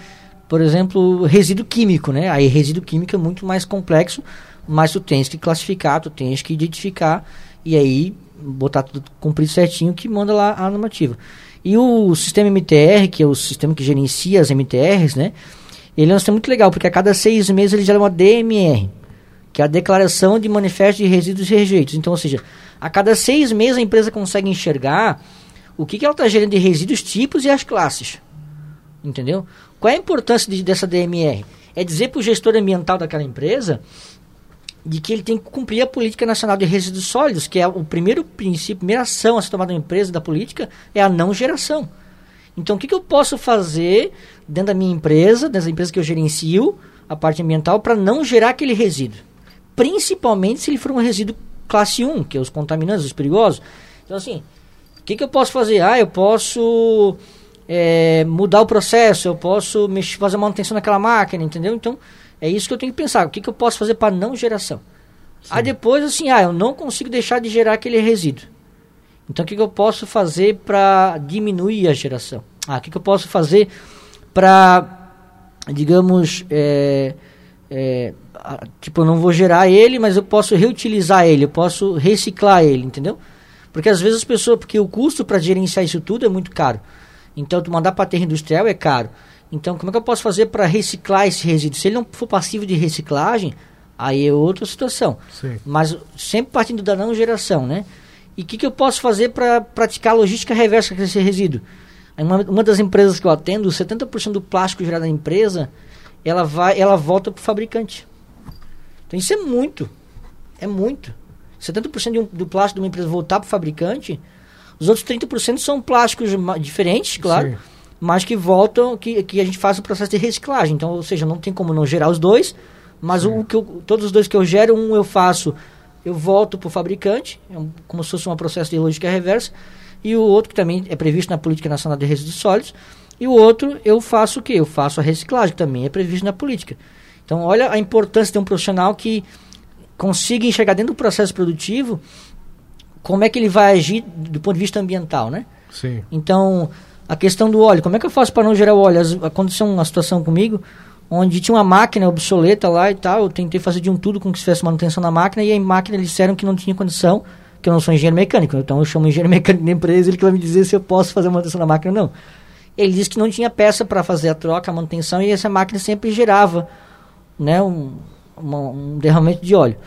por exemplo, resíduo químico, né? Aí resíduo químico é muito mais complexo, mas tu tens que classificar, tu tens que identificar e aí botar tudo cumprido certinho que manda lá a normativa. E o sistema MTR, que é o sistema que gerencia as MTRs, né? Ele é um sistema muito legal, porque a cada seis meses ele gera uma DMR, que é a Declaração de Manifesto de Resíduos e Rejeitos. Então, ou seja, a cada seis meses a empresa consegue enxergar o que, que ela está gerando de resíduos, tipos e as classes. Entendeu? Qual é a importância de, dessa DMR? É dizer para o gestor ambiental daquela empresa de que ele tem que cumprir a política nacional de resíduos sólidos, que é o primeiro princípio, a primeira ação a ser tomada na empresa da política é a não geração. Então, o que, que eu posso fazer dentro da minha empresa, dessa empresa que eu gerencio, a parte ambiental, para não gerar aquele resíduo? Principalmente se ele for um resíduo classe 1, que é os contaminantes, os perigosos. Então, assim, o que, que eu posso fazer? Ah, eu posso é, mudar o processo, eu posso mexer, fazer manutenção naquela máquina, entendeu? Então, é isso que eu tenho que pensar. O que, que eu posso fazer para não geração? Sim. Aí depois, assim, ah, eu não consigo deixar de gerar aquele resíduo. Então, o que, que eu posso fazer para diminuir a geração? Ah, o que, que eu posso fazer para, digamos, é, é, tipo, eu não vou gerar ele, mas eu posso reutilizar ele, eu posso reciclar ele, entendeu? Porque às vezes as pessoas, porque o custo para gerenciar isso tudo é muito caro. Então, tu mandar para terra industrial é caro. Então, como é que eu posso fazer para reciclar esse resíduo? Se ele não for passivo de reciclagem, aí é outra situação. Sim. Mas sempre partindo da não geração, né? E o que, que eu posso fazer para praticar logística reversa com esse resíduo? Uma, uma das empresas que eu atendo, 70% do plástico gerado na empresa, ela vai, ela volta para o fabricante. Então isso é muito. É muito. 70% um, do plástico de uma empresa voltar para o fabricante, os outros 30% são plásticos diferentes, claro. Sim mas que voltam, que, que a gente faz o processo de reciclagem. Então, ou seja, não tem como não gerar os dois, mas o que eu, todos os dois que eu gero, um eu faço, eu volto para o fabricante, é um, como se fosse um processo de lógica reversa, e o outro que também é previsto na Política Nacional de Resíduos Sólidos, e o outro eu faço o quê? Eu faço a reciclagem, também é previsto na política. Então, olha a importância de um profissional que consiga enxergar dentro do processo produtivo como é que ele vai agir do ponto de vista ambiental, né? Sim. Então, a questão do óleo. Como é que eu faço para não gerar óleo? Aconteceu uma situação comigo onde tinha uma máquina obsoleta lá e tal. Eu tentei fazer de um tudo com que se fizesse manutenção na máquina e a máquina eles disseram que não tinha condição, que eu não sou engenheiro mecânico. Então eu chamo o engenheiro mecânico da empresa ele que vai me dizer se eu posso fazer manutenção na máquina ou não. Ele disse que não tinha peça para fazer a troca, a manutenção e essa máquina sempre gerava né, um, uma, um derramamento de óleo.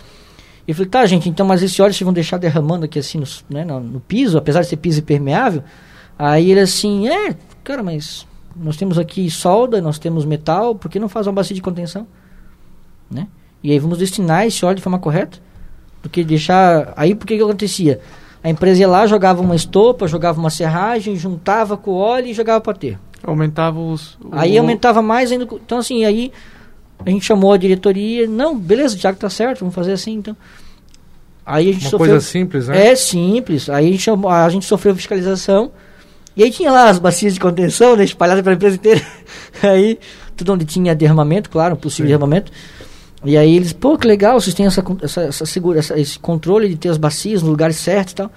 E falei, tá, gente, então, mas esse óleo vocês vão deixar derramando aqui assim no, né, no, no piso, apesar de ser piso impermeável? Aí ele assim, é, cara, mas nós temos aqui solda, nós temos metal, por que não faz uma bacia de contenção? Né? E aí vamos destinar esse óleo de forma correta. Do que deixar. Aí por que, que acontecia? A empresa ia lá, jogava uma estopa, jogava uma serragem, juntava com o óleo e jogava para ter. Aumentava os. O... Aí aumentava mais ainda. Então, assim, aí a gente chamou a diretoria. Não, beleza, já que tá certo, vamos fazer assim então. Aí a gente Uma sofreu. coisa simples, né? É simples. Aí a gente, chamou, a gente sofreu fiscalização. E aí tinha lá as bacias de contenção, né, espalhadas pela empresa inteira. aí, tudo onde tinha derramamento, claro, um possível Sim. derramamento. E aí eles, pô, que legal, vocês têm essa, essa, essa segura, essa, esse controle de ter as bacias no lugares certos e tal.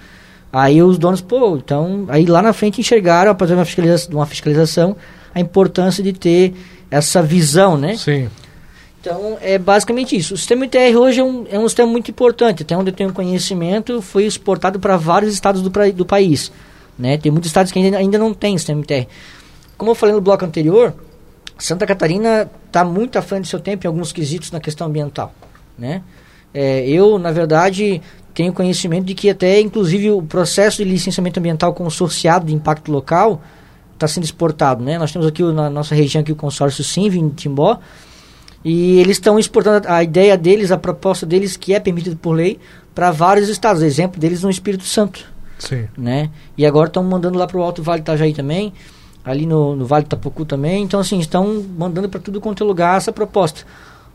Aí os donos, pô, então, aí lá na frente enxergaram, após uma fiscalização, uma fiscalização, a importância de ter essa visão, né? Sim. Então, é basicamente isso. O sistema ITR hoje é um, é um sistema muito importante. Até onde eu tenho conhecimento, foi exportado para vários estados do, do país. Né? Tem muitos estados que ainda, ainda não tem sistema MTR. Como eu falei no bloco anterior, Santa Catarina está muito à frente do seu tempo em alguns quesitos na questão ambiental. Né? É, eu, na verdade, tenho conhecimento de que até, inclusive, o processo de licenciamento ambiental consorciado de impacto local está sendo exportado, né? Nós temos aqui na nossa região aqui o consórcio Simv em Timbó e eles estão exportando a ideia deles, a proposta deles que é permitida por lei para vários estados. Exemplo deles no Espírito Santo, Sim. né? E agora estão mandando lá para o Alto Vale Itajaí também, ali no, no Vale Tapucu também. Então assim estão mandando para tudo quanto é lugar essa proposta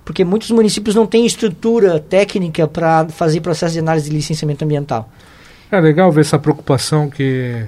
porque muitos municípios não têm estrutura técnica para fazer processo de análise de licenciamento ambiental. É legal ver essa preocupação que,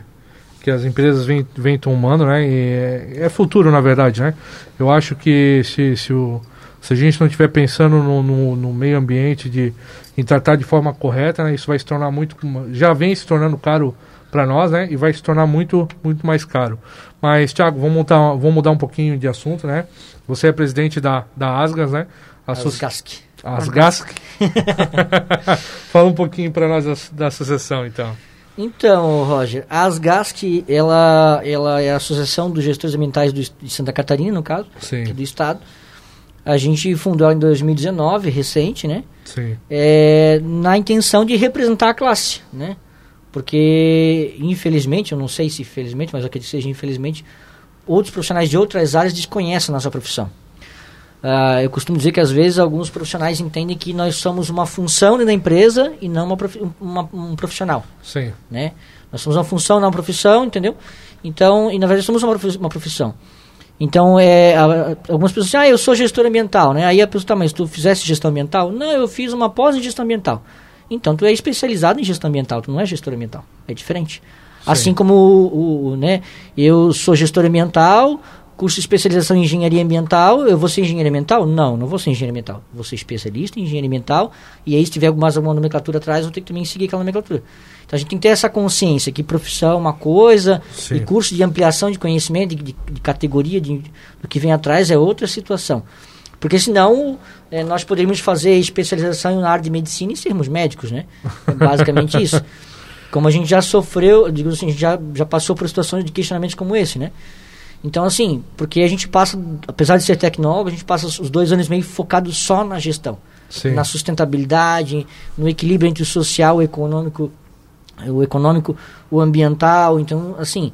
que as empresas vêm, vêm tomando, né? E é, é futuro, na verdade, né? Eu acho que se, se, o, se a gente não estiver pensando no, no, no, meio ambiente, de, em tratar de forma correta, né? Isso vai se tornar muito... Já vem se tornando caro para nós, né? E vai se tornar muito, muito mais caro. Mas, Thiago, vamos mudar, vamos mudar um pouquinho de assunto, né? Você é presidente da, da Asgas, né? Asgasc. Asgasc. Fala um pouquinho para nós da, da, associação, então. Então, Roger, a Asgasc, ela, ela é a Associação dos Gestores Ambientais do, de Santa Catarina, no caso, Sim. do estado. A gente fundou ela em 2019, recente, né? Sim. É, na intenção de representar a classe, né? Porque, infelizmente, eu não sei se felizmente, mas acredito que seja infelizmente, outros profissionais de outras áreas desconhecem a nossa profissão. Uh, eu costumo dizer que às vezes alguns profissionais entendem que nós somos uma função da empresa e não uma, uma, um profissional. Sim. Né? Nós somos uma função, não uma profissão, entendeu? Então, e na verdade somos uma profissão. Então, é, algumas pessoas dizem, ah, eu sou gestor ambiental, né? Aí a pessoa, tá, mas tu fizesse gestão ambiental? Não, eu fiz uma pós em gestão ambiental. Então, tu é especializado em gestão ambiental, tu não é gestor ambiental. É diferente. Sim. Assim como o, o, né, eu sou gestor ambiental, curso de especialização em engenharia ambiental, eu vou ser engenheiro ambiental? Não, não vou ser engenheiro ambiental. Vou ser especialista em engenharia ambiental, e aí se tiver mais alguma nomenclatura atrás, eu vou ter que também seguir aquela nomenclatura. Então a gente tem que ter essa consciência que profissão é uma coisa, Sim. e curso de ampliação de conhecimento, de, de, de categoria, de, do que vem atrás é outra situação. Porque senão é, nós poderíamos fazer especialização na área de medicina e sermos médicos, né? É basicamente isso. Como a gente já sofreu, digo assim, já, já passou por situações de questionamentos como esse, né? Então, assim, porque a gente passa, apesar de ser tecnólogo, a gente passa os dois anos meio focado só na gestão. Sim. Na sustentabilidade, no equilíbrio entre o social, o econômico, o econômico, o ambiental. Então, assim,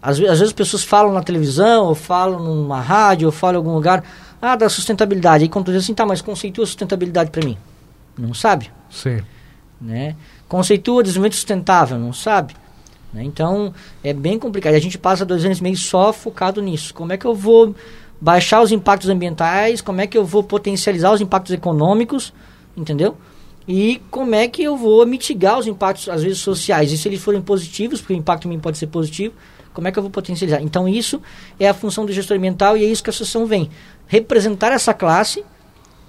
às, às vezes as pessoas falam na televisão, ou falam numa rádio, ou falam em algum lugar, ah, da sustentabilidade. Aí quando tu diz assim, tá, mas conceitua sustentabilidade para mim. Não sabe? Sim. Né? Conceitua desenvolvimento sustentável, não sabe? Né? Então, é bem complicado. A gente passa dois anos e meio só focado nisso. Como é que eu vou baixar os impactos ambientais? Como é que eu vou potencializar os impactos econômicos? Entendeu? E como é que eu vou mitigar os impactos, às vezes, sociais? E se eles forem positivos, porque o impacto também pode ser positivo, como é que eu vou potencializar? Então, isso é a função do gestor ambiental e é isso que a associação vem. Representar essa classe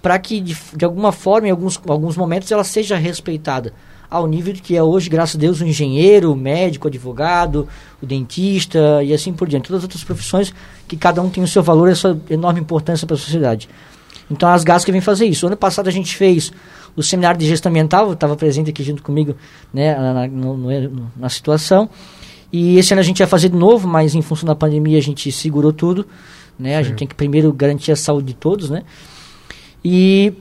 para que, de, de alguma forma, em alguns, alguns momentos, ela seja respeitada ao nível que é hoje, graças a Deus, o engenheiro, o médico, o advogado, o dentista e assim por diante. Todas as outras profissões que cada um tem o seu valor e a sua enorme importância para a sociedade. Então, as GAS que vem fazer isso. Ano passado a gente fez o seminário de gestão ambiental, estava presente aqui junto comigo né, na, na situação. E esse ano a gente vai fazer de novo, mas em função da pandemia a gente segurou tudo. Né? A gente tem que primeiro garantir a saúde de todos, né? E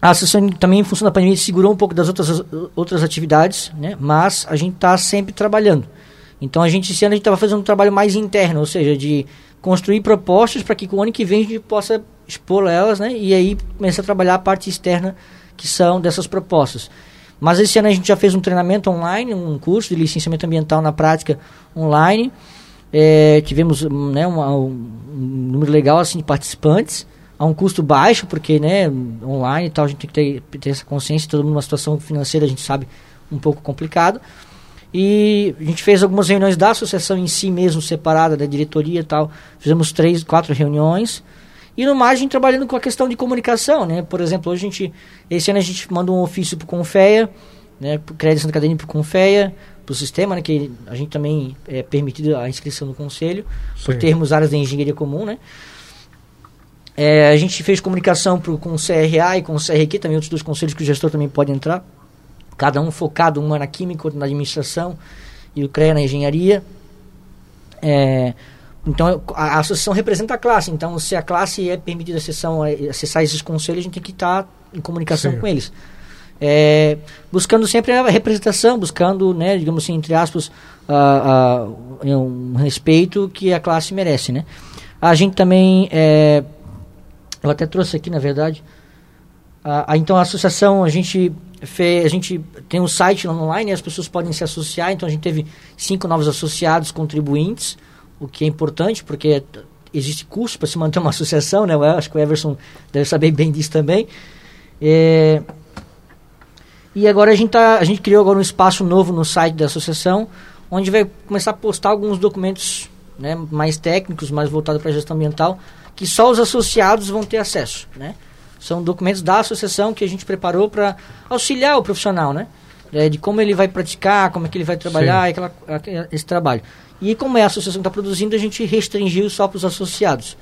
a associação também, em função da pandemia, segurou um pouco das outras, outras atividades, né? mas a gente está sempre trabalhando. Então, a gente, esse ano, a gente estava fazendo um trabalho mais interno, ou seja, de construir propostas para que o ano que vem a gente possa expor elas, né? E aí começar a trabalhar a parte externa que são dessas propostas. Mas esse ano a gente já fez um treinamento online, um curso de licenciamento ambiental na prática online. É, tivemos né, uma, um número legal assim, de participantes a um custo baixo, porque né, online e tal, a gente tem que ter, ter essa consciência, todo mundo numa situação financeira, a gente sabe, um pouco complicado. E a gente fez algumas reuniões da associação em si mesmo, separada da diretoria e tal. Fizemos três, quatro reuniões. E no gente trabalhando com a questão de comunicação, né? Por exemplo, hoje a gente, esse ano a gente manda um ofício para o Confeia, né? Para o Crédito Santa Catarina para o Confeia, para o sistema, né? Que a gente também é permitido a inscrição no conselho, Sim. por termos áreas de engenharia comum, né? É, a gente fez comunicação pro, com o CRA e com o CRQ, também outros dois conselhos que o gestor também pode entrar. Cada um focado, uma na química, outro na administração e o CREA na engenharia. É, então, a, a, associação representa a classe. Então, se a classe é permitida acessar, acessar esses conselhos, a gente tem que estar em comunicação Sim. com eles. é, buscando sempre a representação, buscando, né, digamos assim, entre aspas, a, a, um respeito que a classe merece, né? A gente também, é, eu até trouxe aqui, na verdade, a, a, então a associação, a gente fez, a gente tem um site online, as pessoas podem se associar, então a gente teve cinco novos associados contribuintes, o que é importante, porque existe custo para se manter uma associação, né? Eu acho que o Everson deve saber bem disso também. É, e agora a gente, tá, a gente criou agora um espaço novo no site da associação, onde vai começar a postar alguns documentos né, mais técnicos, mais voltados para a gestão ambiental, que só os associados vão ter acesso. Né? São documentos da associação que a gente preparou para auxiliar o profissional, né? É, de como ele vai praticar, como é que ele vai trabalhar, aquela, esse trabalho. E como é a associação que está produzindo, a gente restringiu só para os associados.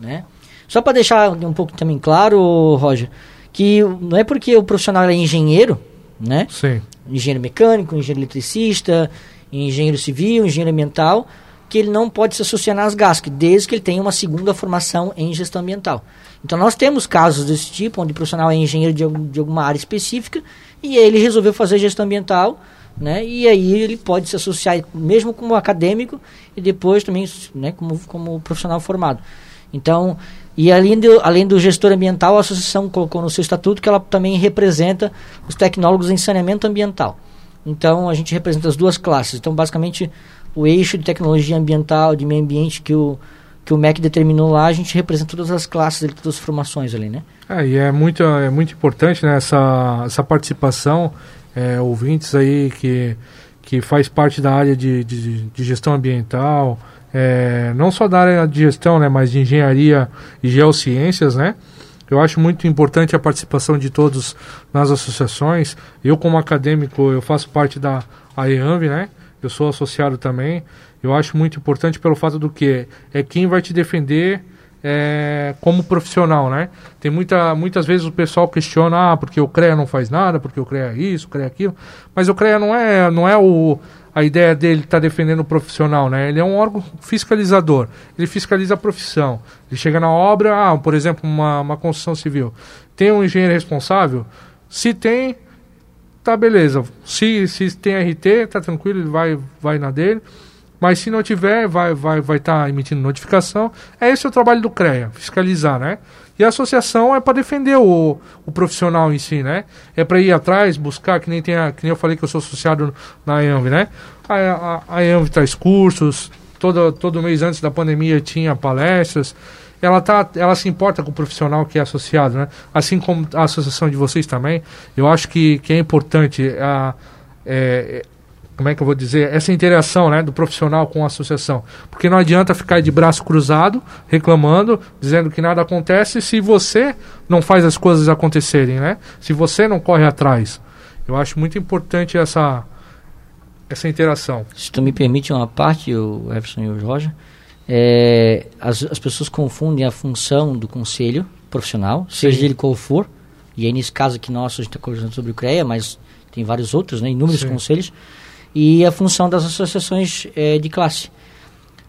Né? Só para deixar um pouco também claro, Roger, que não é porque o profissional é engenheiro, né? Sim. Engenheiro mecânico, engenheiro eletricista, engenheiro civil, engenheiro ambiental, que ele não pode se associar nas GASC, desde que ele tenha uma segunda formação em gestão ambiental. Então nós temos casos desse tipo, onde o profissional é engenheiro de, de alguma área específica e ele resolveu fazer gestão ambiental, né? E aí ele pode se associar mesmo como acadêmico e depois também, né, como, como profissional formado. Então, e além do, além do gestor ambiental, a associação colocou no seu estatuto que ela também representa os tecnólogos em saneamento ambiental. Então, a gente representa as duas classes. Então, basicamente, o eixo de tecnologia ambiental, de meio ambiente que o, que o MEC determinou lá, a gente representa todas as classes, todas as formações ali, né? É, e é muito, é muito importante né, essa, essa participação, é, ouvintes aí que, que faz parte da área de, de, de gestão ambiental, é, não só da área de gestão, né, mas de engenharia e geociências, né? Eu acho muito importante a participação de todos nas associações. Eu, como acadêmico, eu faço parte da AEANV, né? Eu sou associado também. Eu acho muito importante pelo fato do que é quem vai te defender é, como profissional, né? Tem muita, muitas vezes o pessoal questiona, ah, porque o CREA não faz nada, porque o CREA é isso, o CREA é aquilo. Mas o CREA não é, não é o a ideia dele estar tá defendendo o profissional, né? Ele é um órgão fiscalizador. Ele fiscaliza a profissão. Ele chega na obra, ah, por exemplo, uma, uma construção civil. Tem um engenheiro responsável? Se tem, tá beleza. Se, se tem RT, tá tranquilo, ele vai, vai na dele. Mas se não tiver, vai estar vai, vai tá emitindo notificação. É esse o trabalho do CREA, fiscalizar, né? E a associação é para defender o, o profissional em si, né? É para ir atrás, buscar, que nem, tem a, que nem eu falei que eu sou associado na EAMV, né? A, a, a EAMV traz cursos, todo, todo mês antes da pandemia tinha palestras. Ela, tá, ela se importa com o profissional que é associado, né? Assim como a associação de vocês também. Eu acho que, que é importante a, é, como é que eu vou dizer, essa interação né, do profissional com a associação. Porque não adianta ficar de braço cruzado, reclamando, dizendo que nada acontece, se você não faz as coisas acontecerem, né? Se você não corre atrás. Eu acho muito importante essa, essa interação. Se tu me permite uma parte, o Everson e o Jorge, é, as, as pessoas confundem a função do conselho profissional, Sim. seja ele qual for, e aí nesse caso aqui nosso a gente está conversando sobre o CREA, mas tem vários outros, né, inúmeros Sim. conselhos, e a função das associações é, de classe.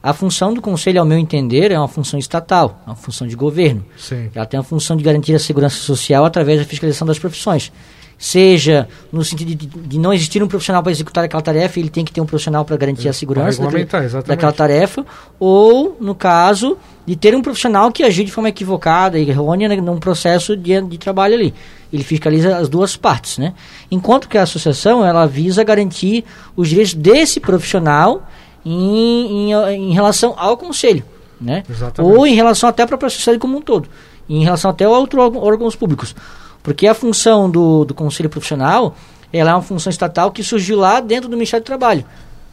A função do conselho, ao meu entender, é uma função estatal, é uma função de governo. Sim. Ela tem a função de garantir a segurança social através da fiscalização das profissões. Seja no sentido de, de não existir um profissional para executar aquela tarefa, ele tem que ter um profissional para garantir a segurança daquela, daquela tarefa, ou, no caso, de ter um profissional que agir de forma equivocada e errônea né, num processo de, de trabalho ali ele fiscaliza as duas partes, né? Enquanto que a associação ela visa garantir os direitos desse profissional em, em, em relação ao conselho, né? Exatamente. Ou em relação até para a sociedade como um todo, em relação até a outros órgãos públicos, porque a função do, do conselho profissional ela é uma função estatal que surgiu lá dentro do Ministério do Trabalho,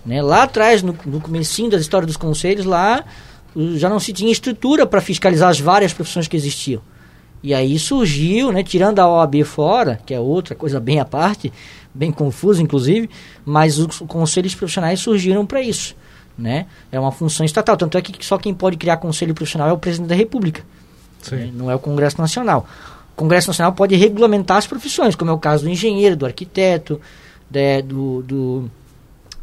né? Lá atrás, no, no comecinho da história dos conselhos, lá já não se tinha estrutura para fiscalizar as várias profissões que existiam. E aí surgiu, né, tirando a OAB fora, que é outra coisa bem à parte, bem confusa inclusive, mas os conselhos profissionais surgiram para isso. Né? É uma função estatal. Tanto é que só quem pode criar conselho profissional é o presidente da República. Né? Não é o Congresso Nacional. O Congresso Nacional pode regulamentar as profissões, como é o caso do engenheiro, do arquiteto, de, né, do, do,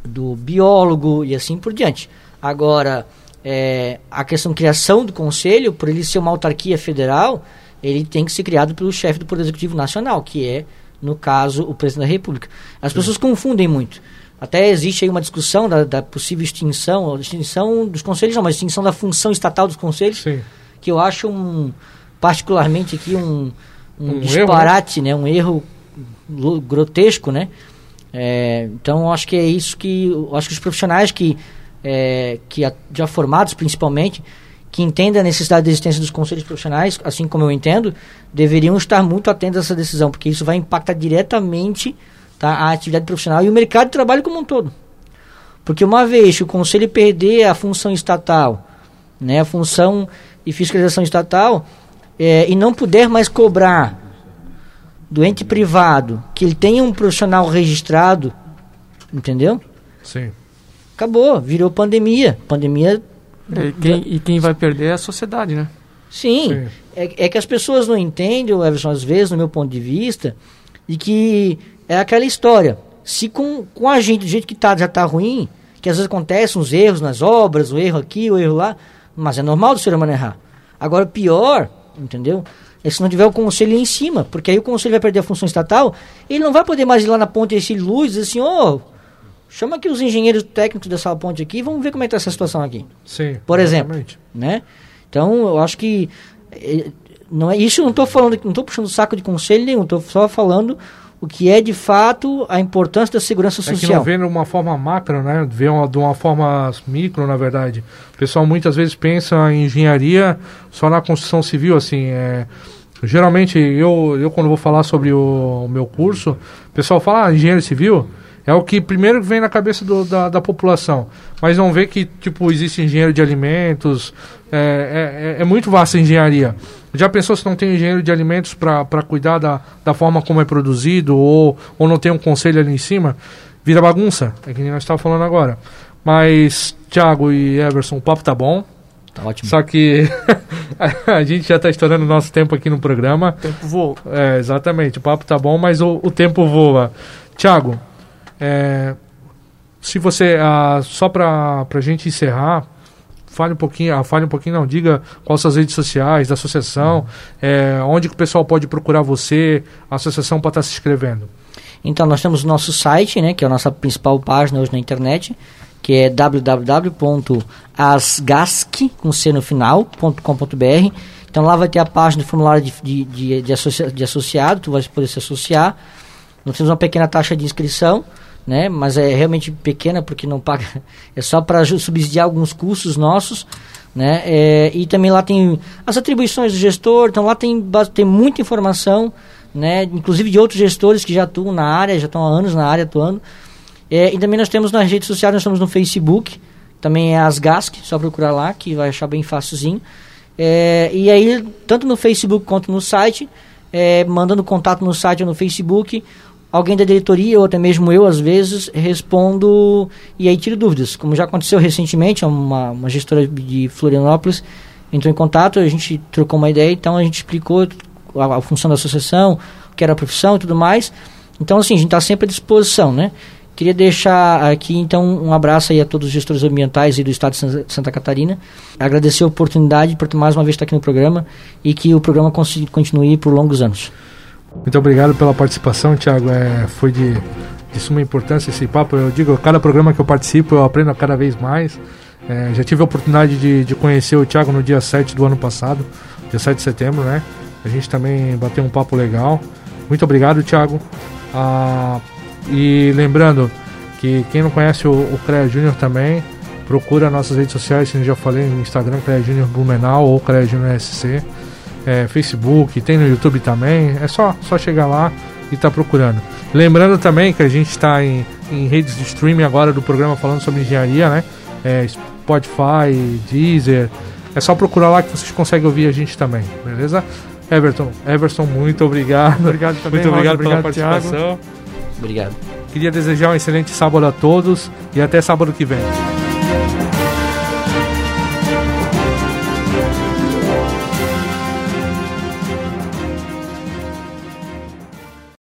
do, biólogo e assim por diante. Agora, é, a questão criação do conselho, por ele ser uma autarquia federal, ele tem que ser criado pelo chefe do Poder Executivo Nacional, que é no caso, o presidente da República. As pessoas confundem muito. Até existe aí uma discussão da, da possível extinção, extinção dos conselhos, não, mas extinção da função estatal dos conselhos, Sim. que eu acho um, particularmente aqui um, um, Um disparate, né? Um erro grotesco, né? É, então, acho que é isso que, acho que os profissionais que, é, que a- já formados, principalmente, que entendem a necessidade da existência dos conselhos profissionais, assim como eu entendo, deveriam estar muito atentos a essa decisão, porque isso vai impactar diretamente tá, a atividade profissional e o mercado de trabalho como um todo. Porque uma vez que o conselho perder a função estatal, né, a função de fiscalização estatal, é, e não puder mais cobrar do ente privado que ele tenha um profissional registrado, entendeu? Sim. Acabou, virou pandemia. Pandemia, E quem, e quem vai perder é a sociedade, né? sim. Sim. É, é que as pessoas não entendem, Everson, às vezes, no meu ponto de vista, de que é aquela história. Se com, com a gente do jeito que tá, já tá ruim, que às vezes acontecem uns erros nas obras, o erro aqui, o erro lá, mas é normal do ser humano errar. Agora, pior, entendeu? É se não tiver o conselho em cima, porque aí o conselho vai perder a função estatal, ele não vai poder mais ir lá na ponte esse luz e dizer assim, ô, chama aqui os engenheiros técnicos dessa ponte aqui, vamos ver como é que tá essa situação aqui Sim. Por exemplo. exatamente. né? Então, eu acho que eh, não é isso, não estou falando, não estou puxando saco de conselho nenhum, estou só falando o que é de fato a importância da segurança É que não social. vê de uma forma macro, né? Vê uma, de uma forma micro, na verdade. O pessoal muitas vezes pensa em engenharia só na construção civil, assim. É... Geralmente, eu, eu quando vou falar sobre o, o meu curso, o pessoal fala, ah, engenheiro civil é o que primeiro vem na cabeça do- da, da população. Mas não vê que, tipo, existe engenheiro de alimentos, é, é, é muito vasta a engenharia. Já pensou se não tem engenheiro de alimentos para cuidar da, da forma como é produzido ou, ou não tem um conselho ali em cima? Vira bagunça, é que nem nós estávamos falando agora. Mas, Thiago e Everson, o papo tá bom. Tá ótimo. Só que a gente já está estourando o nosso tempo aqui no programa. O tempo voa. É, exatamente, o papo tá bom, mas o, o tempo voa. Tiago, é, se você, ah, só para a gente encerrar, fale um pouquinho, ah, fale um pouquinho, não, diga quais são as redes sociais da associação, é, onde que o pessoal pode procurar você, a associação para estar se inscrevendo. Então, nós temos o nosso site, né, que é a nossa principal página hoje na internet, que é www.asgasc, com C no final, ponto com ponto br. Então, lá vai ter a página do formulário de, de, de, de, de associado, tu vai poder se associar. Nós temos uma pequena taxa de inscrição, né, mas é realmente pequena porque não paga, é só para subsidiar alguns custos nossos. Né? É, e também lá tem as atribuições do gestor, então lá tem, tem muita informação, né? inclusive de outros gestores que já atuam na área, já estão há anos na área atuando. É, e também nós temos nas redes sociais, nós estamos no Facebook, também é Asgasc, só procurar lá, que vai achar bem facilzinho. É, e aí, tanto no Facebook quanto no site, é, mandando contato no site ou no Facebook, alguém da diretoria ou até mesmo eu, às vezes, respondo e aí tiro dúvidas. Como já aconteceu recentemente, uma, uma gestora de Florianópolis entrou em contato, a gente trocou uma ideia, então a gente explicou a, a função da associação, o que era a profissão e tudo mais. Então, assim, a gente está sempre à disposição, né? Queria deixar aqui, então, um abraço aí a todos os gestores ambientais e do estado de Santa- Catarina. Agradecer a oportunidade por mais uma vez estar aqui no programa e que o programa continue por longos anos. Muito obrigado pela participação, Thiago. É, foi de, de suma importância esse papo. Eu digo, cada programa que eu participo eu aprendo cada vez mais. É, já tive a oportunidade de, de conhecer o Thiago no dia 7 do ano passado, dia 7 de setembro, né? A gente também bateu um papo legal. Muito obrigado, Thiago. Ah, e lembrando que quem não conhece o, o CREA Júnior também, procura nossas redes sociais, como já falei, no Instagram, CREA Júnior Blumenau ou CREA Júnior SC é, Facebook, tem no YouTube também. É só, só chegar lá e tá procurando. Lembrando também que a gente está em, em redes de streaming agora do programa falando sobre engenharia, né? É, Spotify, Deezer. É só procurar lá que vocês conseguem ouvir a gente também, beleza? Everton, Everson, muito obrigado. Obrigado também, muito obrigado pela obrigado, Thiago. participação. Obrigado. Queria desejar um excelente sábado a todos e até sábado que vem.